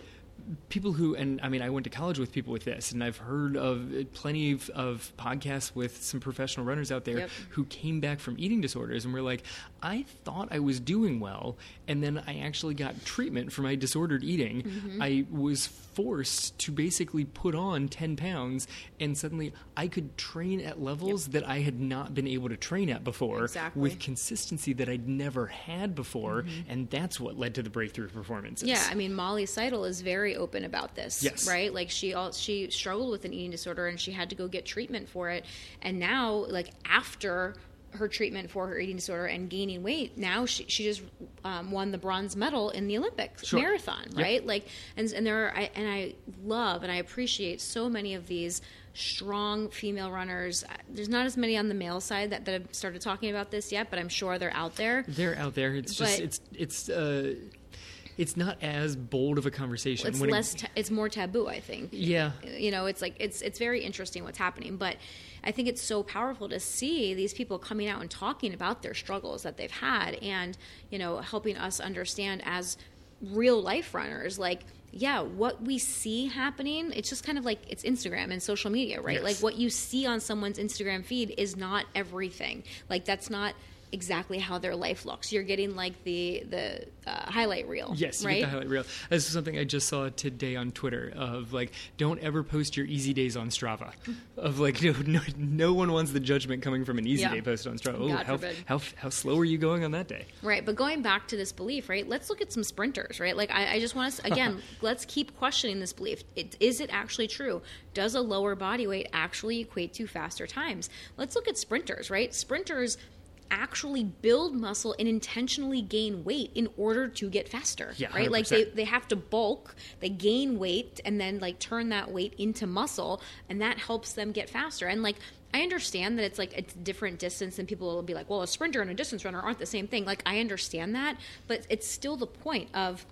people who, and I mean, I went to college with people with this, and I've heard of plenty of, of podcasts with some professional runners out there Yep. who came back from eating disorders and were like, I thought I was doing well, and then I actually got treatment for my disordered eating. Mm-hmm. I was forced to basically put on 10 pounds, and suddenly I could train at levels that I had not been able to train at before Exactly. with consistency that I'd never had before, mm-hmm. and that's what led to the breakthrough performances. Yeah, I mean Molly Seidel is very open about this. Yes. Right? Like she all, she struggled with an eating disorder and she had to go get treatment for it. And now like after her treatment for her eating disorder and gaining weight, now she, she just um, won the bronze medal in the Olympics Sure. marathon, Yep. right? Like and and there are I, and I love and I appreciate so many of these strong female runners. There's not as many on the male side that, that have started talking about this yet, but I'm sure they're out there. They're out there. It's just, it's, it's, uh, it's not as bold of a conversation. It's when it- less ta- it's more taboo, I think. yeah. you know it's like it's it's very interesting what's happening but i think it's so powerful to see these people coming out and talking about their struggles that they've had and you know helping us understand as real life runners like yeah what we see happening it's just kind of like it's instagram and social media right Yes. like what you see on someone's instagram feed is not everything like that's not exactly how their life looks you're getting like the the uh, highlight reel Yes, you right get the highlight reel. This is something I just saw today on Twitter of like, don't ever post your easy days on Strava. Of like, no, no, no one wants the judgment coming from an easy Yeah. day posted on Strava. Oh, how, how how slow are you going on that day? Right, but going back to this belief, right? Let's look at some sprinters, right? Like I, I just want to again. let's keep questioning this belief. It, is it actually true? Does a lower body weight actually equate to faster times? Let's look at sprinters, right? Sprinters actually build muscle and intentionally gain weight in order to get faster Yeah, right? Like they, 100%. they have to bulk they gain weight and then like turn that weight into muscle and that helps them get faster. And like i understand that it's like it's different distance and people will be like well a sprinter and a distance runner aren't the same thing. Like i understand that but it's still the point of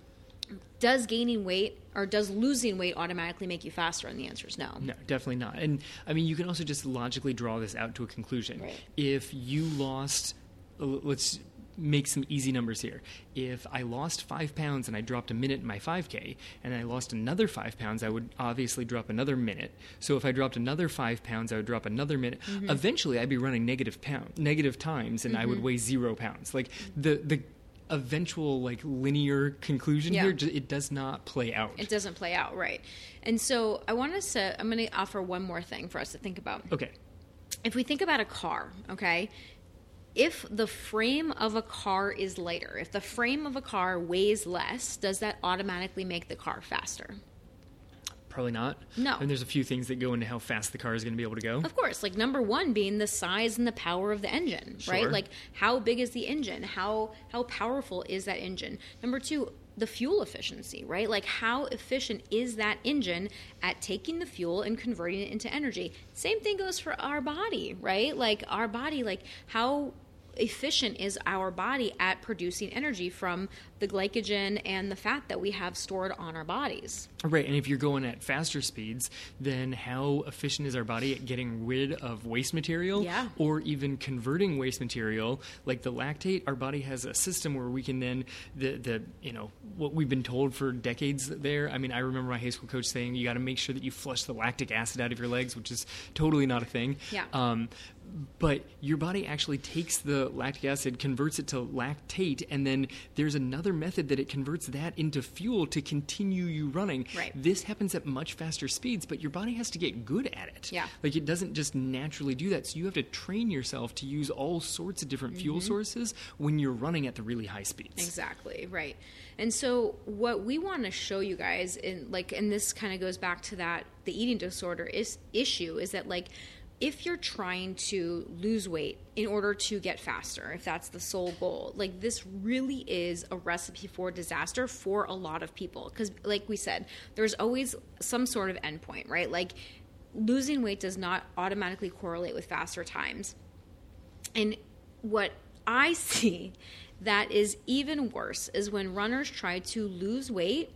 does gaining weight or does losing weight automatically make you faster and the answer is no No, definitely not. And I mean, you can also just logically draw this out to a conclusion. Right. If you lost, uh, let's make some easy numbers here. If I lost five pounds and I dropped a minute in my 5K, and I lost another five pounds, I would obviously drop another minute. So if I dropped another five pounds, I would drop another minute. Eventually, I'd be running negative pound, negative times, and I would weigh zero pounds. Like the the eventual like linear conclusion Yeah. here. It does not play out. It doesn't play out right. And so I want us to, I'm going to offer one more thing for us to think about. okay. If we think about a car, okay, if the frame of a car is lighter, if the frame of a car weighs less, does that automatically make the car faster? Probably not. No. And there's a few things that go into how fast the car is going to be able to go. Of course, like number one being the size and the power of the engine, right? Like how big is the engine? How how powerful is that engine? Number two, the fuel efficiency, right? Like how efficient is that engine at taking the fuel and converting it into energy? Same thing goes for our body, right? Like our body, like how efficient is our body at producing energy from the glycogen and the fat that we have stored on our bodies. Right, and if you're going at faster speeds, then how efficient is our body at getting rid of waste material Yeah. or even converting waste material like the lactate? Our body has a system where we can then the the you know what we've been told for decades there. I mean, I remember my high school coach saying you got to make sure that you flush the lactic acid out of your legs, which is totally not a thing. Yeah. Um, but your body actually takes the lactic acid, converts it to lactate, and then there's another method that it converts that into fuel to continue you running. Right. This happens at much faster speeds, but your body has to get good at it. Yeah. Like it doesn't just naturally do that. So you have to train yourself to use all sorts of different fuel Mm-hmm. sources when you're running at the really high speeds. Exactly, right. And so what we want to show you guys in like and this kind of goes back to that the eating disorder is issue is that like if you're trying to lose weight in order to get faster, if that's the sole goal, like this really is a recipe for disaster for a lot of people. Because, like we said, there's always some sort of endpoint, right? Like losing weight does not automatically correlate with faster times. And what I see that is even worse is when runners try to lose weight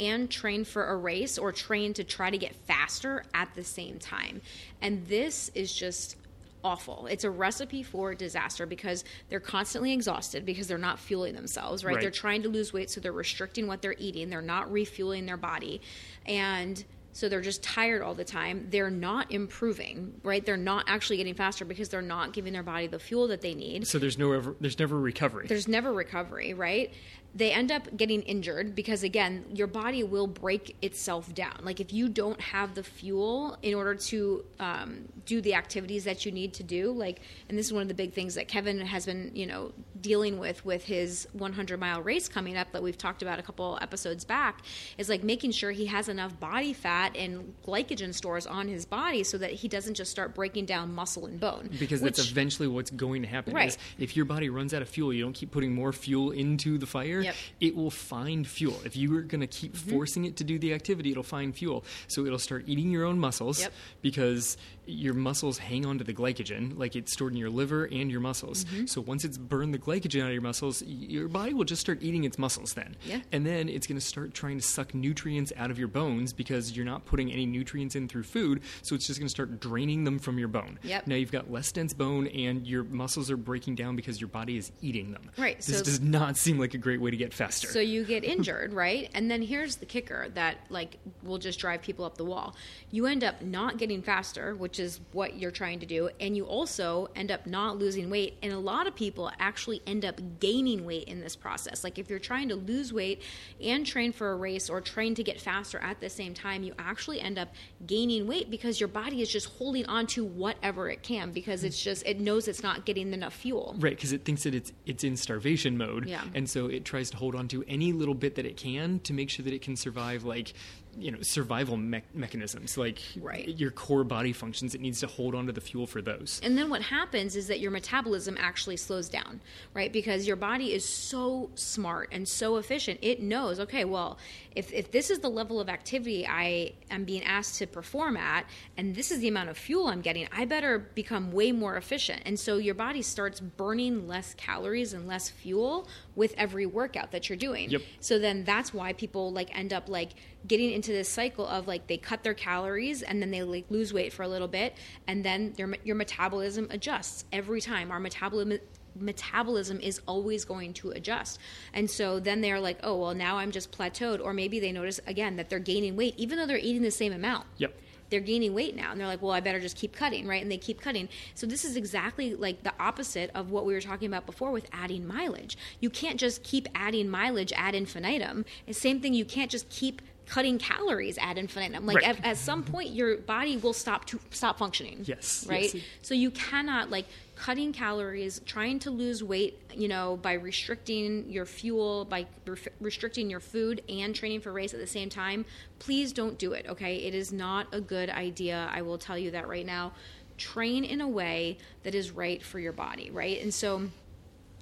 and train for a race or train to try to get faster at the same time. And this is just awful. It's a recipe for disaster because they're constantly exhausted because they're not fueling themselves, right? Right. They're trying to lose weight so they're restricting what they're eating, they're not refueling their body. And so they're just tired all the time. They're not improving, right? They're not actually getting faster because they're not giving their body the fuel that they need. So there's no ever, there's never recovery. There's never recovery, right? They end up getting injured because again, your body will break itself down. Like if you don't have the fuel in order to um, do the activities that you need to do, like, and this is one of the big things that Kevin has been, you know, dealing with with his 100 mile race coming up that we've talked about a couple episodes back, is like making sure he has enough body fat and glycogen stores on his body so that he doesn't just start breaking down muscle and bone. because that's eventually what's going to happen. Right. Is if your body runs out of fuel, you don't keep putting more fuel into the fire. Yep. Mm-hmm. It will find fuel. If you are going to keep forcing it to do the activity, it'll find fuel. So it'll start eating your own muscles Yep. because your muscles hang on to the glycogen, like it's stored in your liver and your muscles. Mm-hmm. So once it's burned the glycogen out of your muscles, your body will just start eating its muscles then. Yeah. And then it's going to start trying to suck nutrients out of your bones because you're not putting any nutrients in through food. So it's just going to start draining them from your bone. Yep. Now you've got less dense bone and your muscles are breaking down because your body is eating them. Right, This so- does not seem like a great way to get faster. So you get injured, right? And then here's the kicker that like will just drive people up the wall. You end up not getting faster, which is what you're trying to do, and you also end up not losing weight. And a lot of people actually end up gaining weight in this process. Like if you're trying to lose weight and train for a race or train to get faster at the same time, you actually end up gaining weight because your body is just holding on to whatever it can because it's just it knows it's not getting enough fuel. Right, because it thinks that it's it's in starvation mode, Yeah. and so it tries to hold on to any little bit that it can to make sure that it can survive, like you know, survival me- mechanisms, like Right. your core body functions. It needs to hold on to the fuel for those. And then what happens is that your metabolism actually slows down, right? Because your body is so smart and so efficient. It knows, okay, well, if, if this is the level of activity I am being asked to perform at, and this is the amount of fuel I'm getting, I better become way more efficient. And so your body starts burning less calories and less fuel with every workout that you're doing. Yep. So then that's why people like end up like getting into this cycle of like they cut their calories and then they like lose weight for a little bit and then their your metabolism adjusts every time. Our metabolism metabolism is always going to adjust. And so then they're like, "Oh, well now I'm just plateaued." Or maybe they notice again that they're gaining weight even though they're eating the same amount. Yep. they're gaining weight now and they're like well i better just keep cutting right and they keep cutting so this is exactly like the opposite of what we were talking about before with adding mileage you can't just keep adding mileage ad infinitum the same thing you can't just keep cutting calories ad infinitum. Like Right. at, at some point your body will stop to stop functioning. Yes, right? Yes. so you cannot like cutting calories trying to lose weight you know by restricting your fuel by re- restricting your food and training for race at the same time. Please don't do it okay? It is not a good idea i will tell you that right now. Train in a way that is right for your body right? And so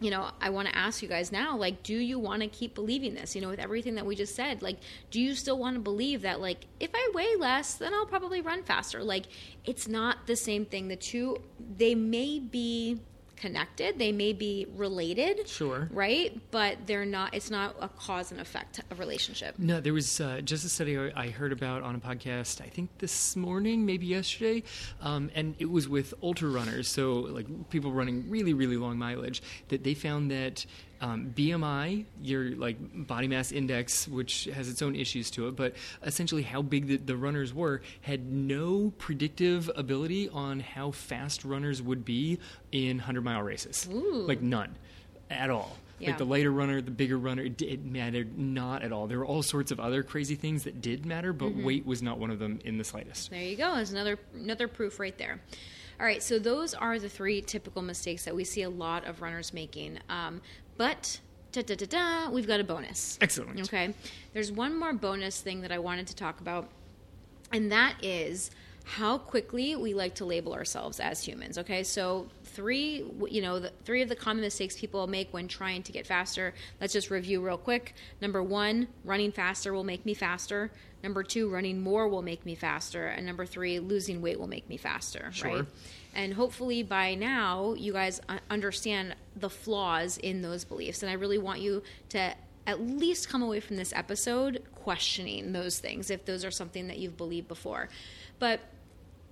you know, I want to ask you guys now, like, do you want to keep believing this? You know, with everything that we just said, like, do you still want to believe that, like, if I weigh less, then I'll probably run faster? Like, it's not the same thing. The two, they may be connected, they may be related, Sure. right? But they're not, it's not a cause and effect of relationship. No, there was uh, just a study I I heard about on a podcast. I think this morning, maybe yesterday, um, and it was with ultra runners, so like people running really, really long mileage. That they found that um, BMI, your like body mass index, which has its own issues to it, but essentially how big the, the runners were, had no predictive ability on how fast runners would be in hundred mile races. Like none, at all. Yeah. Like the lighter runner, the bigger runner, it, it mattered not at all. There were all sorts of other crazy things that did matter, but Mm-hmm. weight was not one of them in the slightest. There you go. There's another another proof right there. All right, so those are the three typical mistakes that we see a lot of runners making. Um, but da da da da, we've got a bonus. Excellent. Okay, there's one more bonus thing that I wanted to talk about, and that is how quickly we like to label ourselves as humans. Okay, so three, you know, the, three of the common mistakes people make when trying to get faster. Let's just review real quick. Number one, running faster will make me faster. Number two, running more will make me faster. And number three, losing weight will make me faster. Sure. Right. And hopefully by now you guys understand the flaws in those beliefs. And I really want you to at least come away from this episode questioning those things if those are something that you've believed before. But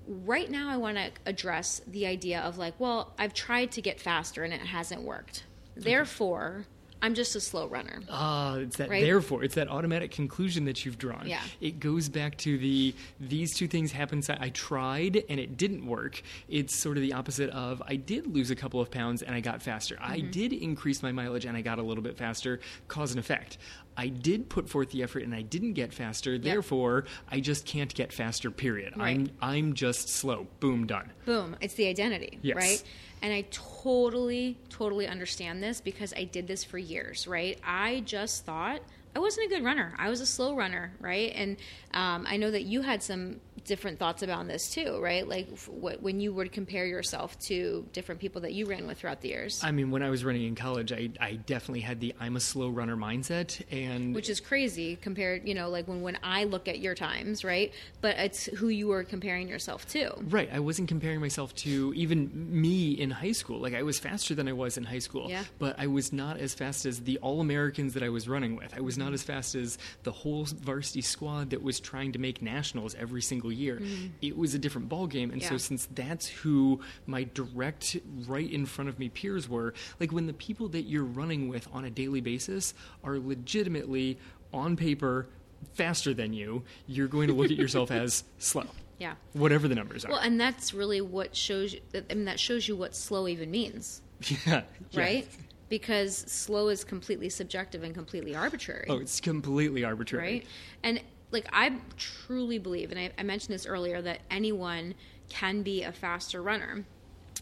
right now I want to address the idea of like, well, I've tried to get faster and it hasn't worked. Mm-hmm. Therefore, I'm just a slow runner. Ah, it's that Right? therefore, it's that automatic conclusion that you've drawn. Yeah. It goes back to the these two things happened. I tried and it didn't work. It's sort of the opposite of I did lose a couple of pounds and I got faster. I Mm-hmm. did increase my mileage and I got a little bit faster. Cause and effect. I did put forth the effort and I didn't get faster. Therefore, I just can't get faster. Period. Right. I'm I'm just slow. Boom. Done. Boom. It's the identity, Yes. right? And I totally, totally understand this because I did this for years, right? I just thought I wasn't a good runner. I was a slow runner, right? And um, I know that you had some different thoughts about this too, right? Like f- what, when you would compare yourself to different people that you ran with throughout the years, I mean, when I was running in college, I, I definitely had the I'm a slow runner mindset, and which is crazy compared, you know, like when, when I look at your times, right? But it's who you were comparing yourself to. Right. I wasn't comparing myself to even me in high school. Like I was faster than I was in high school. Yeah. But I was not as fast as the all Americans that I was running with. I was not mm-hmm. as fast as the whole varsity squad that was trying to make nationals every single year. Mm. It was a different ball game. And so since that's who my direct right in front of me peers were, like when the people that you're running with on a daily basis are legitimately on paper faster than you, you're going to look at yourself as slow Yeah. whatever the numbers are. Well, and that's really what shows you, I mean, that shows you what slow even means. yeah, yeah. right? Because slow is completely subjective and completely arbitrary, Oh, it's completely arbitrary. right? And like I truly believe, and I, I mentioned this earlier, that anyone can be a faster runner.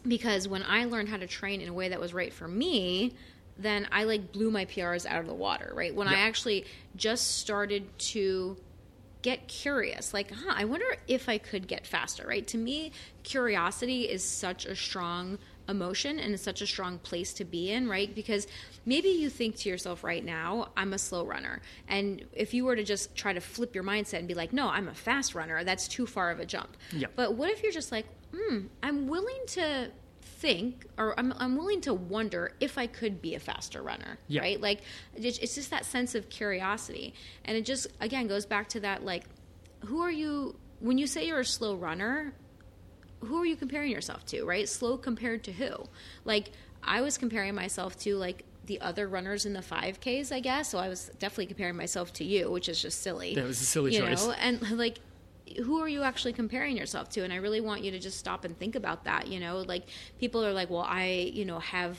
Because when I learned how to train in a way that was right for me, then I like blew my PRs out of the water, right? When I actually just started to get curious like huh i wonder if i could get faster right to me curiosity is such a strong emotion and it's such a strong place to be in right? Because maybe you think to yourself right now i'm a slow runner. And if you were to just try to flip your mindset and be like no i'm a fast runner that's too far of a jump. Yeah. but what if you're just like hmm i'm willing to think or I'm, I'm willing to wonder if i could be a faster runner Yeah. right? Like it's it's just that sense of curiosity. And it just again goes back to that like who are you when you say you're a slow runner who are you comparing yourself to right slow compared to who like i was comparing myself to like the other runners in the 5ks i guess so i was definitely comparing myself to you which is just silly That was a silly you choice. know and like who are you actually comparing yourself to? And I really want you to just stop and think about that. You know, like people are like, well, I, you know, have,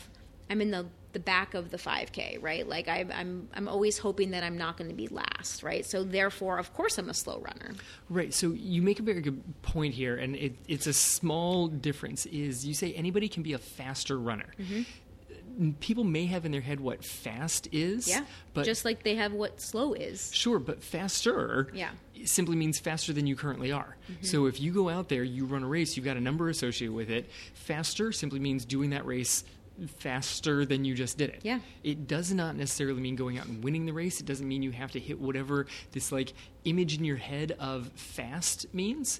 I'm in the the back of the 5k right like I, i'm i'm always hoping that i'm not going to be last right so therefore of course i'm a slow runner Right. So you make a very good point here, and it, it's a small difference. Is you say anybody can be a faster runner. Mm-hmm. People may have in their head what fast is. yeah But just like they have what slow is Sure, but faster Yeah. simply means faster than you currently are. Mm-hmm. So if you go out there, you run a race, you've got a number associated with it. Faster simply means doing that race faster than you just did it. Yeah. It does not necessarily mean going out and winning the race. It doesn't mean you have to hit whatever this like image in your head of fast means.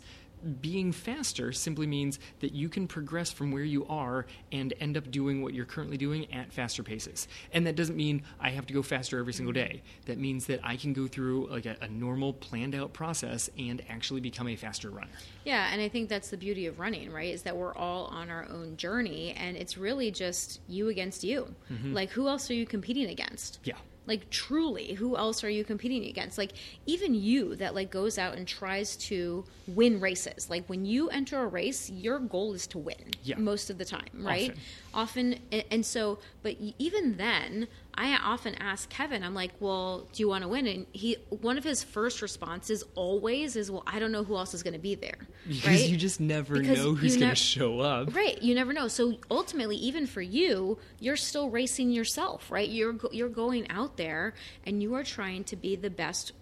Being faster simply means that you can progress from where you are and end up doing what you're currently doing at faster paces. And that doesn't mean I have to go faster every single day. That means that I can go through like a, a normal planned out process and actually become a faster runner. Yeah, and I think that's the beauty of running, right? Is that we're all on our own journey and it's really just you against you. Mm-hmm. Like who else are you competing against? Yeah. Like truly, who else are you competing against? Like even you that like goes out and tries to win races. Like when you enter a race, your goal is to win Yeah. most of the time, right? Often. Often and, so but even then, I often ask Kevin, I'm like, "Well, do you want to win?" And he one of his first responses always is, "Well, I don't know who else is going to be there." Because right? you just never Because know who's going to show up. Right, you never know. So ultimately, even for you, you're still racing yourself, right? You're you're going out there and you are trying to be the best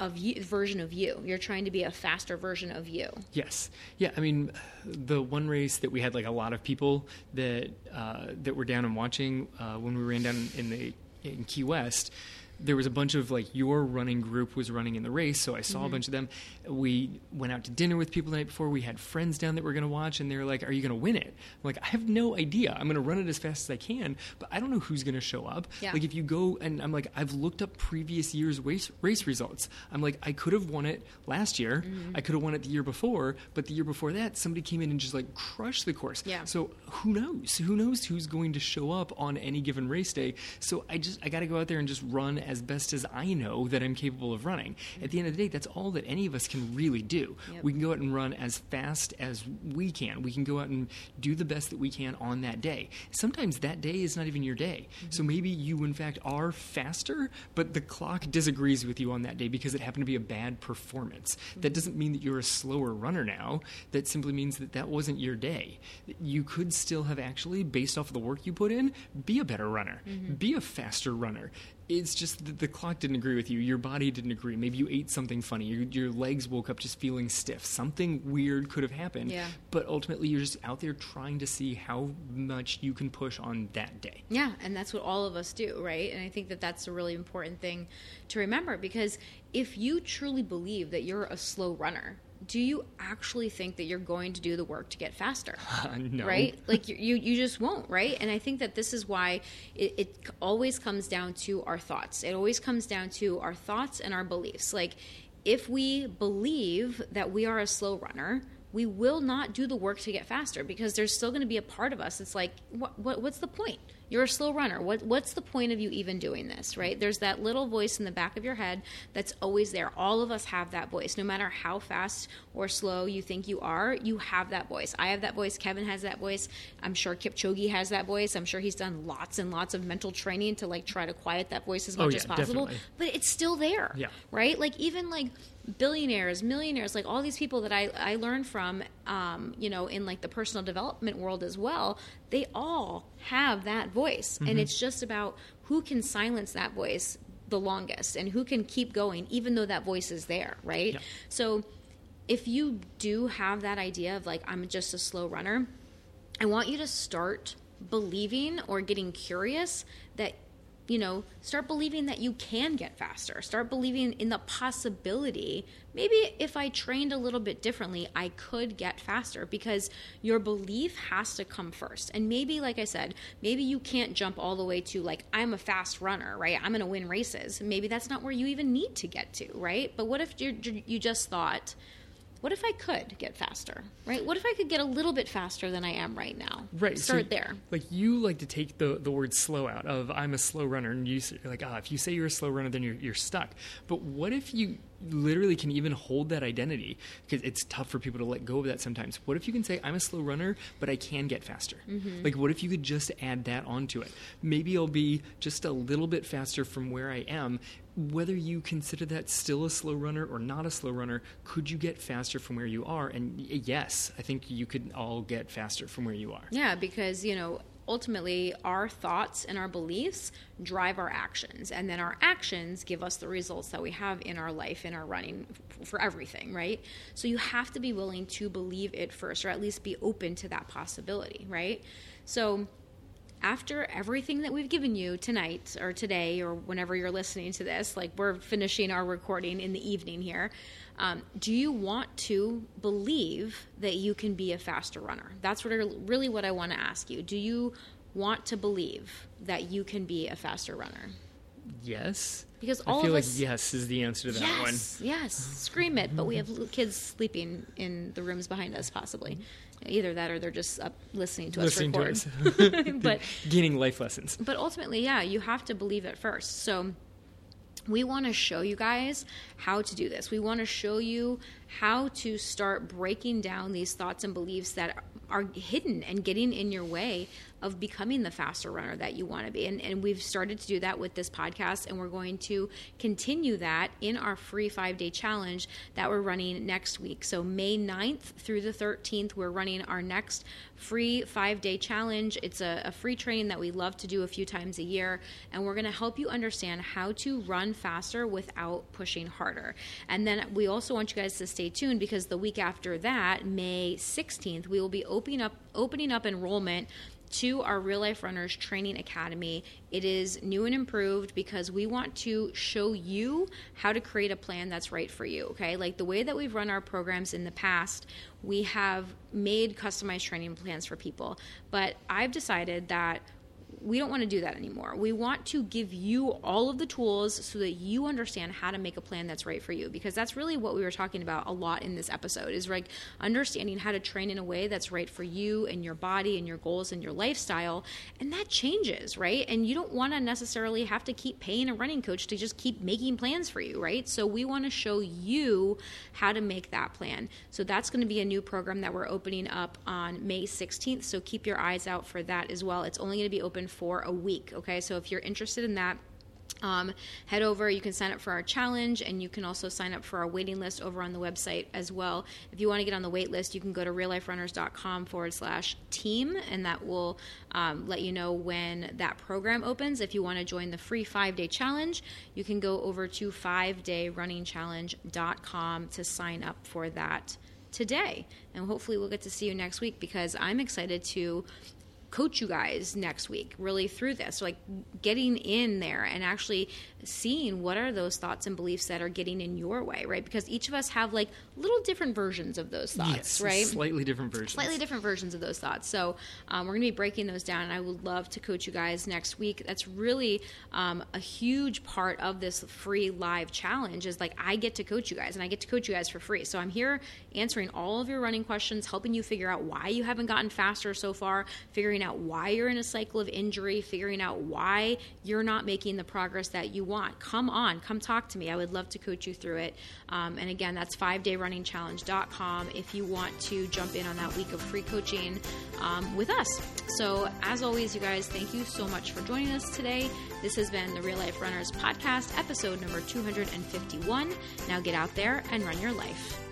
of you version of you. You're trying to be a faster version of you. Yes. Yeah. I mean, the one race that we had like a lot of people that uh, that were down and watching uh, when we ran down in the in Key West. There was a bunch of like your running group was running in the race, so I saw a bunch of them. We went out to dinner with people the night before. We had friends down that were going to watch, and they were like, "Are you going to win it?" I'm like, "I have no idea. I'm going to run it as fast as I can, but I don't know who's going to show up." Yeah. Like if you go and I'm like, I've looked up previous year's race race results. I'm like, I could have won it last year. Mm-hmm. I could have won it the year before, but the year before that, somebody came in and just like crushed the course. Yeah. So who knows? Who knows who's going to show up on any given race day? So I just I got to go out there and just run as best as I know that I'm capable of running. At the end of the day, that's all that any of us can really do. Yep. We can go out and run as fast as we can. We can go out and do the best that we can on that day. Sometimes that day is not even your day. Mm-hmm. So maybe you, in fact, are faster, but the clock disagrees with you on that day because it happened to be a bad performance. That mm-hmm. doesn't mean that you're a slower runner now. That simply means that that wasn't your day. You could still have actually, based off of the work you put in, be a better runner, mm-hmm. be a faster runner. It's just that the clock didn't agree with you. Your body didn't agree. Maybe you ate something funny. Your, your legs woke up just feeling stiff. Something weird could have happened. Yeah. But ultimately, you're just out there trying to see how much you can push on that day. Yeah, and that's what all of us do, right? And I think that that's a really important thing to remember because if you truly believe that you're a slow runner, do you actually think that you're going to do the work to get faster? Uh, no. right? Like you, you you just won't right? And i think that this is why it, it always comes down to our thoughts. It always comes down to our thoughts and our beliefs. Like if we believe that we are a slow runner we will not do the work to get faster because there's still going to be a part of us it's like what, what what's the point you're a slow runner. What what's the point of you even doing this right? There's that little voice in the back of your head that's always there. All of us have that voice. No matter how fast or slow you think you are you have that voice. I have that voice. Kevin has that voice. I'm sure kipchoge has that voice. I'm sure he's done lots and lots of mental training to like try to quiet that voice as Oh, much yeah, as possible. definitely. but it's still there Yeah. right? Like even like billionaires millionaires like all these people that i i learn from um, you know in like the personal development world as well they all have that voice Mm-hmm. and it's just about who can silence that voice the longest and who can keep going even though that voice is there right Yeah. so if you do have that idea of like i'm just a slow runner I want you to start believing or getting curious that, you know, start believing that you can get faster. Start believing in the possibility. Maybe if I trained a little bit differently, I could get faster because your belief has to come first. And maybe, like I said, maybe you can't jump all the way to like, I'm a fast runner, right? I'm going to win races. Maybe that's not where you even need to get to, right? But what if you you just thought, what if I could get faster, right? What if I could get a little bit faster than I am right now? Right. so Start there. Like you like to take the the word slow out of I'm a slow runner, and you say, like ah, if you say you're a slow runner, then you're you're stuck. But what if you literally can even hold that identity because it's tough for people to let go of that sometimes. What if you can say, I'm a slow runner, but I can get faster? Mm-hmm. Like, what if you could just add that onto it? Maybe I'll be just a little bit faster from where I am. Whether you consider that still a slow runner or not a slow runner, could you get faster from where you are? And yes, I think you could all get faster from where you are. Yeah, because, you know, ultimately our thoughts and our beliefs drive our actions and then our actions give us the results that we have in our life in our running for everything right so you have to be willing to believe it first or at least be open to that possibility right so after everything that we've given you tonight or today or whenever you're listening to this like we're finishing our recording in the evening here um, do you want to believe that you can be a faster runner? That's what I, really what I want to ask you. Do you want to believe that you can be a faster runner? Yes. Because all I feel of like us, yes is the answer to that yes, one. Yes, scream it. But we have kids sleeping in the rooms behind us, possibly. Either that, or they're just up listening to listening us record. To us. but gaining life lessons. But ultimately, yeah, you have to believe it first. So we want to show you guys how to do this. We want to show you how to start breaking down these thoughts and beliefs that are hidden and getting in your way of becoming the faster runner that you want to be. And, and we've started to do that with this podcast, and we're going to continue that in our free five day challenge that we're running next week. So, May 9th through the 13th, we're running our next free five day challenge. It's a, a free training that we love to do a few times a year, and we're going to help you understand how to run faster without pushing harder. And then we also want you guys to stay tuned because the week after that, May 16th, we will be opening up opening up enrollment to our Real Life Runners Training Academy. It is new and improved because we want to show you how to create a plan that's right for you. Okay, like the way that we've run our programs in the past, we have made customized training plans for people, but I've decided that we don't want to do that anymore. We want to give you all of the tools so that you understand how to make a plan that's right for you because that's really what we were talking about a lot in this episode is like understanding how to train in a way that's right for you and your body and your goals and your lifestyle and that changes, right? And you don't want to necessarily have to keep paying a running coach to just keep making plans for you, right? So we want to show you how to make that plan. So that's going to be a new program that we're opening up on May 16th, so keep your eyes out for that as well. It's only going to be open for a week. Okay, so if you're interested in that, um, head over. You can sign up for our challenge, and you can also sign up for our waiting list over on the website as well. If you want to get on the wait list, you can go to realliferunners.com forward slash team, and that will um, let you know when that program opens. If you want to join the free five day challenge, you can go over to 5dayrunningchallenge.com to sign up for that today. And hopefully, we'll get to see you next week because I'm excited to coach you guys next week really through this. So like getting in there and actually seeing what are those thoughts and beliefs that are getting in your way right? Because each of us have like little different versions of those thoughts yes, right? slightly different versions. Slightly different versions of those thoughts. So um, we're going to be breaking those down and i would love to coach you guys next week. That's really um, a huge part of this free live challenge is like i get to coach you guys and i get to coach you guys for free. So i'm here answering all of your running questions helping you figure out why you haven't gotten faster so far figuring out why you're in a cycle of injury figuring out why you're not making the progress that you want. Come on come talk to me. I would love to coach you through it. Um, and again that's 5dayrunningchallenge.com if you want to jump in on that week of free coaching um, with us. So as always you guys thank you so much for joining us today. This has been the real life runners podcast episode number 251 now get out there and run your life